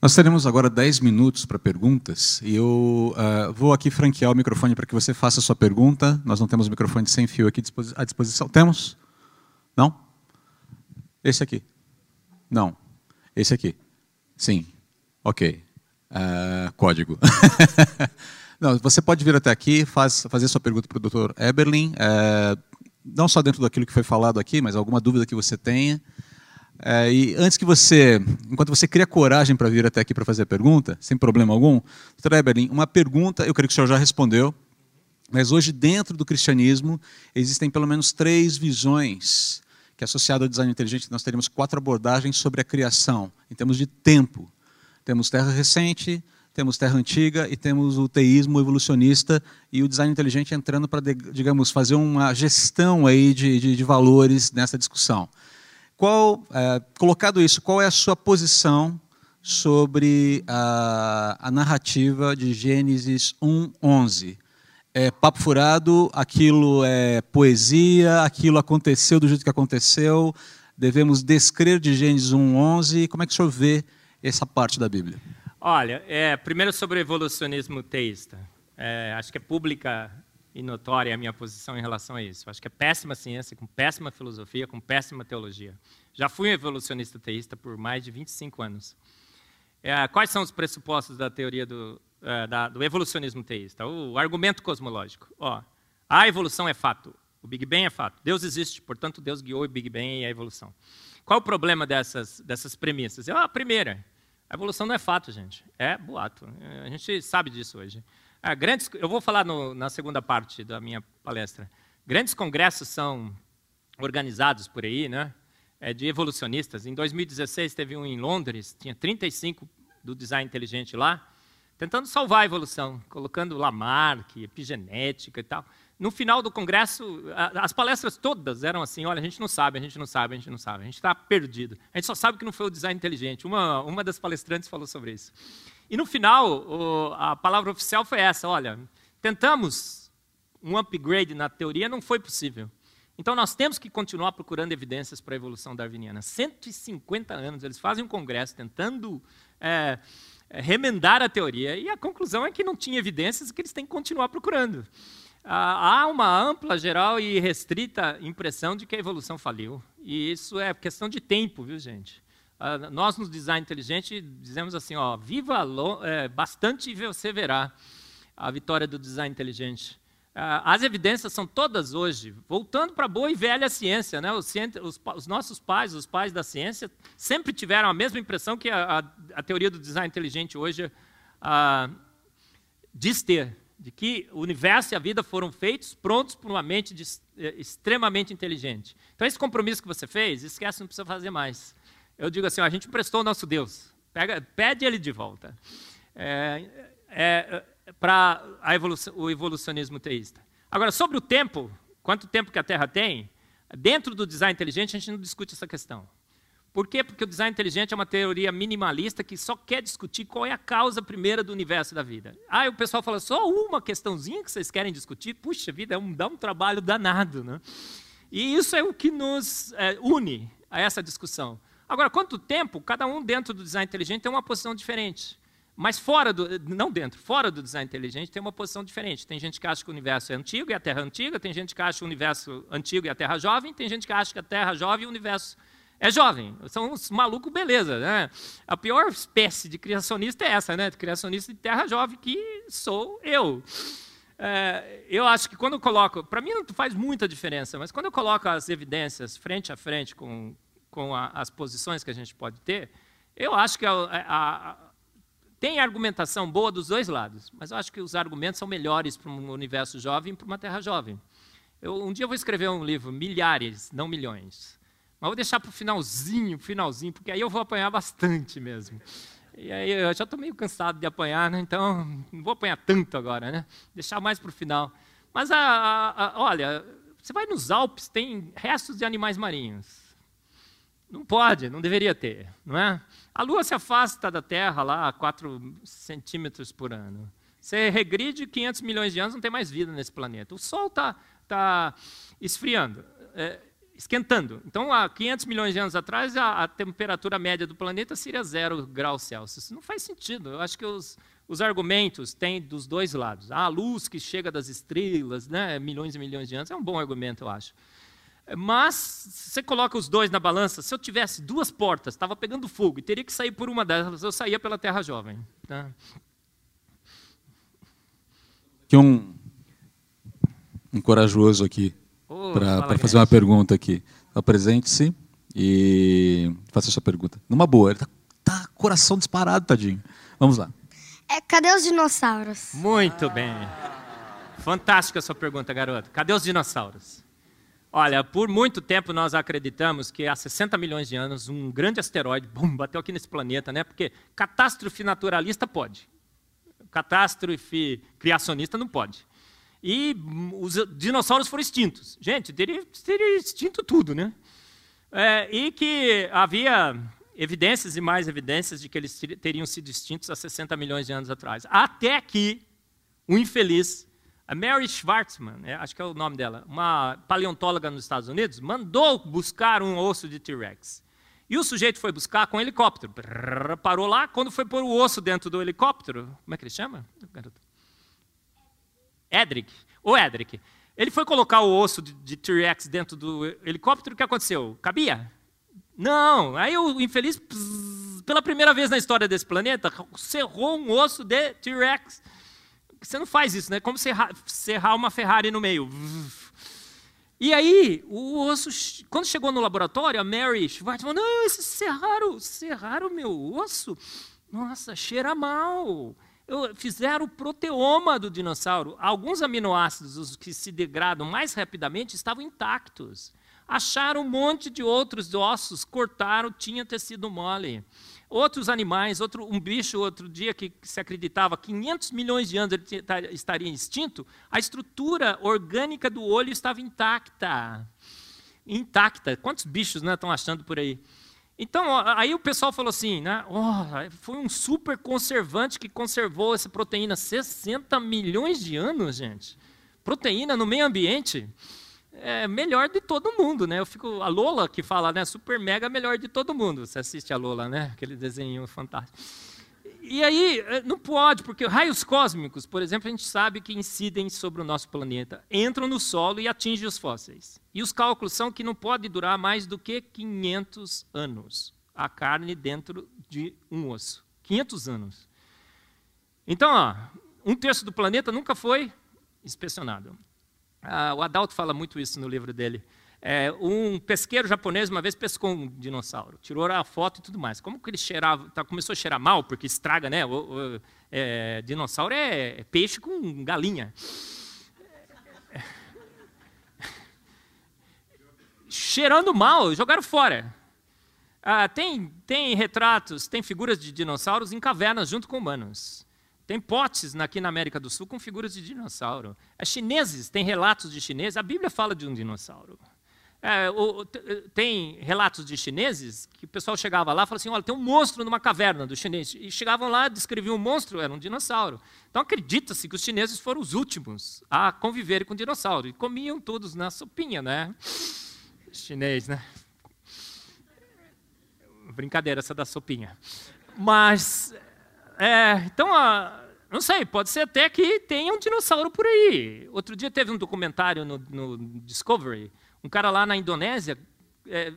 Nós teremos agora 10 minutos para perguntas e eu uh, vou aqui franquear o microfone para que você faça a sua pergunta. Nós não temos microfone sem fio aqui à disposição. Temos? Não? Esse aqui? Não. Esse aqui? Sim. Ok. Uh, código. não, você pode vir até aqui, faz, fazer sua pergunta para o Dr. Eberlin, uh, não só dentro daquilo que foi falado aqui, mas alguma dúvida que você tenha. É, e antes que você, enquanto você cria coragem para vir até aqui para fazer a pergunta, sem problema algum, doutor Eberlin, uma pergunta, eu creio que o senhor já respondeu, mas hoje dentro do cristianismo existem pelo menos três visões que associado ao design inteligente nós teremos quatro abordagens sobre a criação, em termos de tempo. Temos terra recente, temos terra antiga e temos o teísmo evolucionista e o design inteligente entrando para, digamos, fazer uma gestão aí de, de, de valores nessa discussão. Qual, é, colocado isso, qual é a sua posição sobre a, a narrativa de Gênesis 1:11? É papo furado, aquilo é poesia, aquilo aconteceu do jeito que aconteceu, devemos descrer de Gênesis 1:11. Como é que o senhor vê essa parte da Bíblia? Olha, é, primeiro sobre o evolucionismo teísta. É, acho que é pública e notória a minha posição em relação a isso. Acho que é péssima ciência, com péssima filosofia, com péssima teologia. Já fui um evolucionista teísta por mais de 25 anos. É, quais são os pressupostos da teoria do, é, da, do evolucionismo teísta? O argumento cosmológico. Ó, a evolução é fato. O Big Bang é fato. Deus existe, portanto, Deus guiou o Big Bang e a evolução. Qual o problema dessas, dessas premissas? É a primeira. A evolução não é fato, gente. É boato. A gente sabe disso hoje. Ah, grandes, eu vou falar no, na segunda parte da minha palestra. Grandes congressos são organizados por aí, né? É, de evolucionistas. Em 2016 teve um em Londres, tinha 35 do design inteligente lá, tentando salvar a evolução, colocando Lamarck, epigenética e tal. No final do congresso, as palestras todas eram assim: olha, a gente não sabe, a gente não sabe, a gente não sabe, a gente está perdido. A gente só sabe que não foi o design inteligente. Uma, uma das palestrantes falou sobre isso. E no final, o, a palavra oficial foi essa: olha, tentamos um upgrade na teoria, não foi possível. Então nós temos que continuar procurando evidências para a evolução darwiniana. 150 anos, eles fazem um congresso tentando é, remendar a teoria, e a conclusão é que não tinha evidências e que eles têm que continuar procurando. há uma ampla, geral e restrita impressão de que a evolução faliu. E isso é questão de tempo, viu, gente? Ah, nós no design inteligente dizemos assim, ó, viva é, bastante e você verá a vitória do design inteligente. Ah, as evidências são todas hoje, voltando para a boa e velha ciência. Né? Os, os, os, nossos pais, os pais da ciência, sempre tiveram a mesma impressão que a, a, a teoria do design inteligente hoje ah, diz ter, de que o universo e a vida foram feitos prontos por uma mente de, é, extremamente inteligente. Então, esse compromisso que você fez, esquece, não precisa fazer mais. Eu digo assim, a gente emprestou o nosso Deus, pega, pede ele de volta. É, é, para evolução, o evolucionismo teísta. Agora, sobre o tempo, quanto tempo que a Terra tem, dentro do design inteligente a gente não discute essa questão. Por quê? Porque o design inteligente é uma teoria minimalista que só quer discutir qual é a causa primeira do universo da vida. Ah, o pessoal fala, só uma questãozinha que vocês querem discutir? Puxa vida, é um, dá um trabalho danado. Né? E isso é o que nos é, une a essa discussão. Agora, quanto tempo? Cada um dentro do design inteligente tem uma posição diferente. Mas fora do, não dentro, fora do design inteligente tem uma posição diferente. Tem gente que acha que o universo é antigo e a Terra é antiga, tem gente que acha que o universo antigo e a Terra jovem, tem gente que acha que a Terra é jovem e o universo é jovem. São uns malucos beleza, né? A pior espécie de criacionista é essa, né? Criacionista de Terra jovem, que sou eu. É, eu acho que quando eu coloco, para mim não faz muita diferença, mas quando eu coloco as evidências frente a frente com, com a, as posições que a gente pode ter, eu acho que a, a tem argumentação boa dos dois lados, mas eu acho que os argumentos são melhores para um universo jovem e para uma terra jovem. Eu, um dia eu vou escrever um livro, milhares, não milhões. Mas vou deixar para o finalzinho, finalzinho, porque aí eu vou apanhar bastante mesmo. E aí eu já estou meio cansado de apanhar, né? então não vou apanhar tanto agora, né? Deixar mais para o final. Mas, a, a, a, olha, você vai nos Alpes, tem restos de animais marinhos. Não pode, não deveria ter, não é? A Lua se afasta da Terra lá a 4 centímetros por ano. Você regride 500 milhões de anos, não tem mais vida nesse planeta. O Sol está tá esfriando, é, esquentando. Então, há 500 milhões de anos atrás, a, a, temperatura média do planeta seria zero graus Celsius. Não faz sentido. Eu acho que os, os argumentos têm dos dois lados. A luz que chega das estrelas, né, milhões e milhões de anos, é um bom argumento, eu acho. Mas, se você coloca os dois na balança, se eu tivesse duas portas, estava pegando fogo e teria que sair por uma delas, eu saía pela Terra Jovem. Tá? Aqui um, um corajoso aqui oh, para fazer uma pergunta aqui. Apresente-se e faça a sua pergunta. Numa boa, ele está tá coração disparado, tadinho. Vamos lá. É, cadê os dinossauros? Muito bem. Fantástica a sua pergunta, garoto. Cadê os dinossauros? Olha, por muito tempo nós acreditamos que há 60 milhões de anos um grande asteroide bum, bateu aqui nesse planeta, né? Porque catástrofe naturalista pode, catástrofe criacionista não pode. E os dinossauros foram extintos. Gente, teria, teria extinto tudo, né? É, e que havia evidências e mais evidências de que eles teriam sido extintos há 60 milhões de anos atrás. Até que o infeliz a Mary Schwartzman, é, acho que é o nome dela, uma paleontóloga nos Estados Unidos, mandou buscar um osso de T-Rex. E o sujeito foi buscar com um helicóptero. parou lá, quando foi pôr o osso dentro do helicóptero, como é que ele chama? Edric, o Edric. Ele foi colocar o osso de T-Rex dentro do helicóptero, o que aconteceu? Cabia? Não. Aí o infeliz, pela primeira vez na história desse planeta, cerrou um osso de T-Rex você não faz isso, né? Como serrar, uma Ferrari no meio. E aí, o osso, quando chegou no laboratório, a Mary Schwartz falou: Não, serraram, serraram o meu osso. Nossa, cheira mal. Eu, fizeram o proteoma do dinossauro. Alguns aminoácidos, os que se degradam mais rapidamente, estavam intactos. Acharam um monte de outros ossos, cortaram, tinha tecido mole. Outros animais, outro, um bicho outro dia que se acreditava 500 milhões de anos ele tá, estaria extinto, a estrutura orgânica do olho estava intacta. Intacta. Quantos bichos né, estão achando por aí? Então, aí o pessoal falou assim, né, oh, foi um super conservante que conservou essa proteína 60 milhões de anos, gente. Proteína no meio ambiente é melhor de todo mundo, né? Eu fico a Lola que fala, né? Super mega melhor de todo mundo. Você assiste a Lola, né? Aquele desenho fantástico. E aí é, não pode, porque raios cósmicos, por exemplo, a gente sabe que incidem sobre o nosso planeta, entram no solo e atingem os fósseis. E os cálculos são que não pode durar mais do que 500 anos a carne dentro de um osso. 500 anos. Então, ó, um terço do planeta nunca foi inspecionado. Ah, o Adalto fala muito isso no livro dele. É, um pesqueiro japonês uma vez pescou um dinossauro, tirou a foto e tudo mais. Como que ele cheirava? Tá, começou a cheirar mal, porque estraga, né? O, o é, dinossauro é, é peixe com galinha. Cheirando mal, jogaram fora. Ah, tem, tem retratos, tem figuras de dinossauros em cavernas junto com humanos. Tem potes aqui na América do Sul com figuras de dinossauro. As chineses têm relatos de chineses. A Bíblia fala de um dinossauro. É, o, tem relatos de chineses que o pessoal chegava lá e falava assim: olha, tem um monstro numa caverna do chinês. E chegavam lá, descreviam um monstro, era um dinossauro. Então acredita-se que os chineses foram os últimos a conviverem com dinossauro. E comiam todos na sopinha, né? Chinês, né? Brincadeira essa da sopinha. Mas, é, então, a, não sei, pode ser até que tenha um dinossauro por aí. Outro dia teve um documentário no, no Discovery um cara lá na Indonésia, é,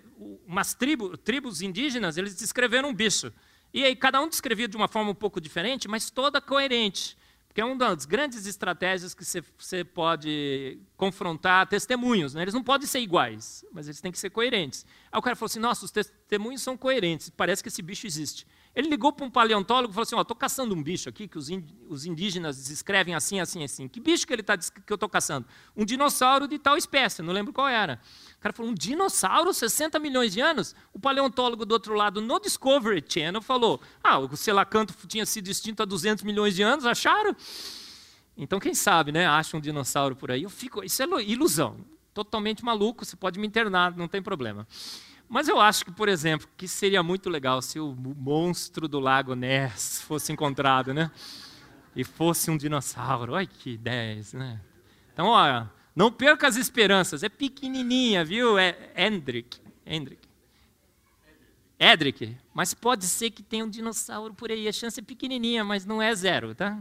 umas tribo, tribos indígenas, eles descreveram um bicho. E aí cada um descrevia de uma forma um pouco diferente, mas toda coerente. Porque é uma das grandes estratégias que você pode confrontar testemunhos. Né? Eles não podem ser iguais, mas eles têm que ser coerentes. Aí o cara falou assim: nossa, os testemunhos são coerentes, parece que esse bicho existe. Ele ligou para um paleontólogo e falou assim: estou caçando um bicho aqui que os indígenas descrevem assim, assim, assim. Que bicho que ele tá, que eu estou caçando? Um dinossauro de tal espécie, não lembro qual era. O cara falou: um dinossauro, 60 milhões de anos? O paleontólogo do outro lado, no Discovery Channel, falou: ah, o selacanto tinha sido extinto há 200 milhões de anos, acharam? Então, quem sabe, né? Acha um dinossauro por aí. Eu fico, isso é ilusão. Totalmente maluco, você pode me internar, não tem problema. Mas eu acho que, por exemplo, que seria muito legal se o monstro do lago Ness fosse encontrado, né? E fosse um dinossauro. Olha que ideias, né? Então, olha, não perca as esperanças. É pequenininha, viu? É Hendrik. Hendrik. Edric. Mas pode ser que tenha um dinossauro por aí. A chance é pequenininha, mas não é zero, tá?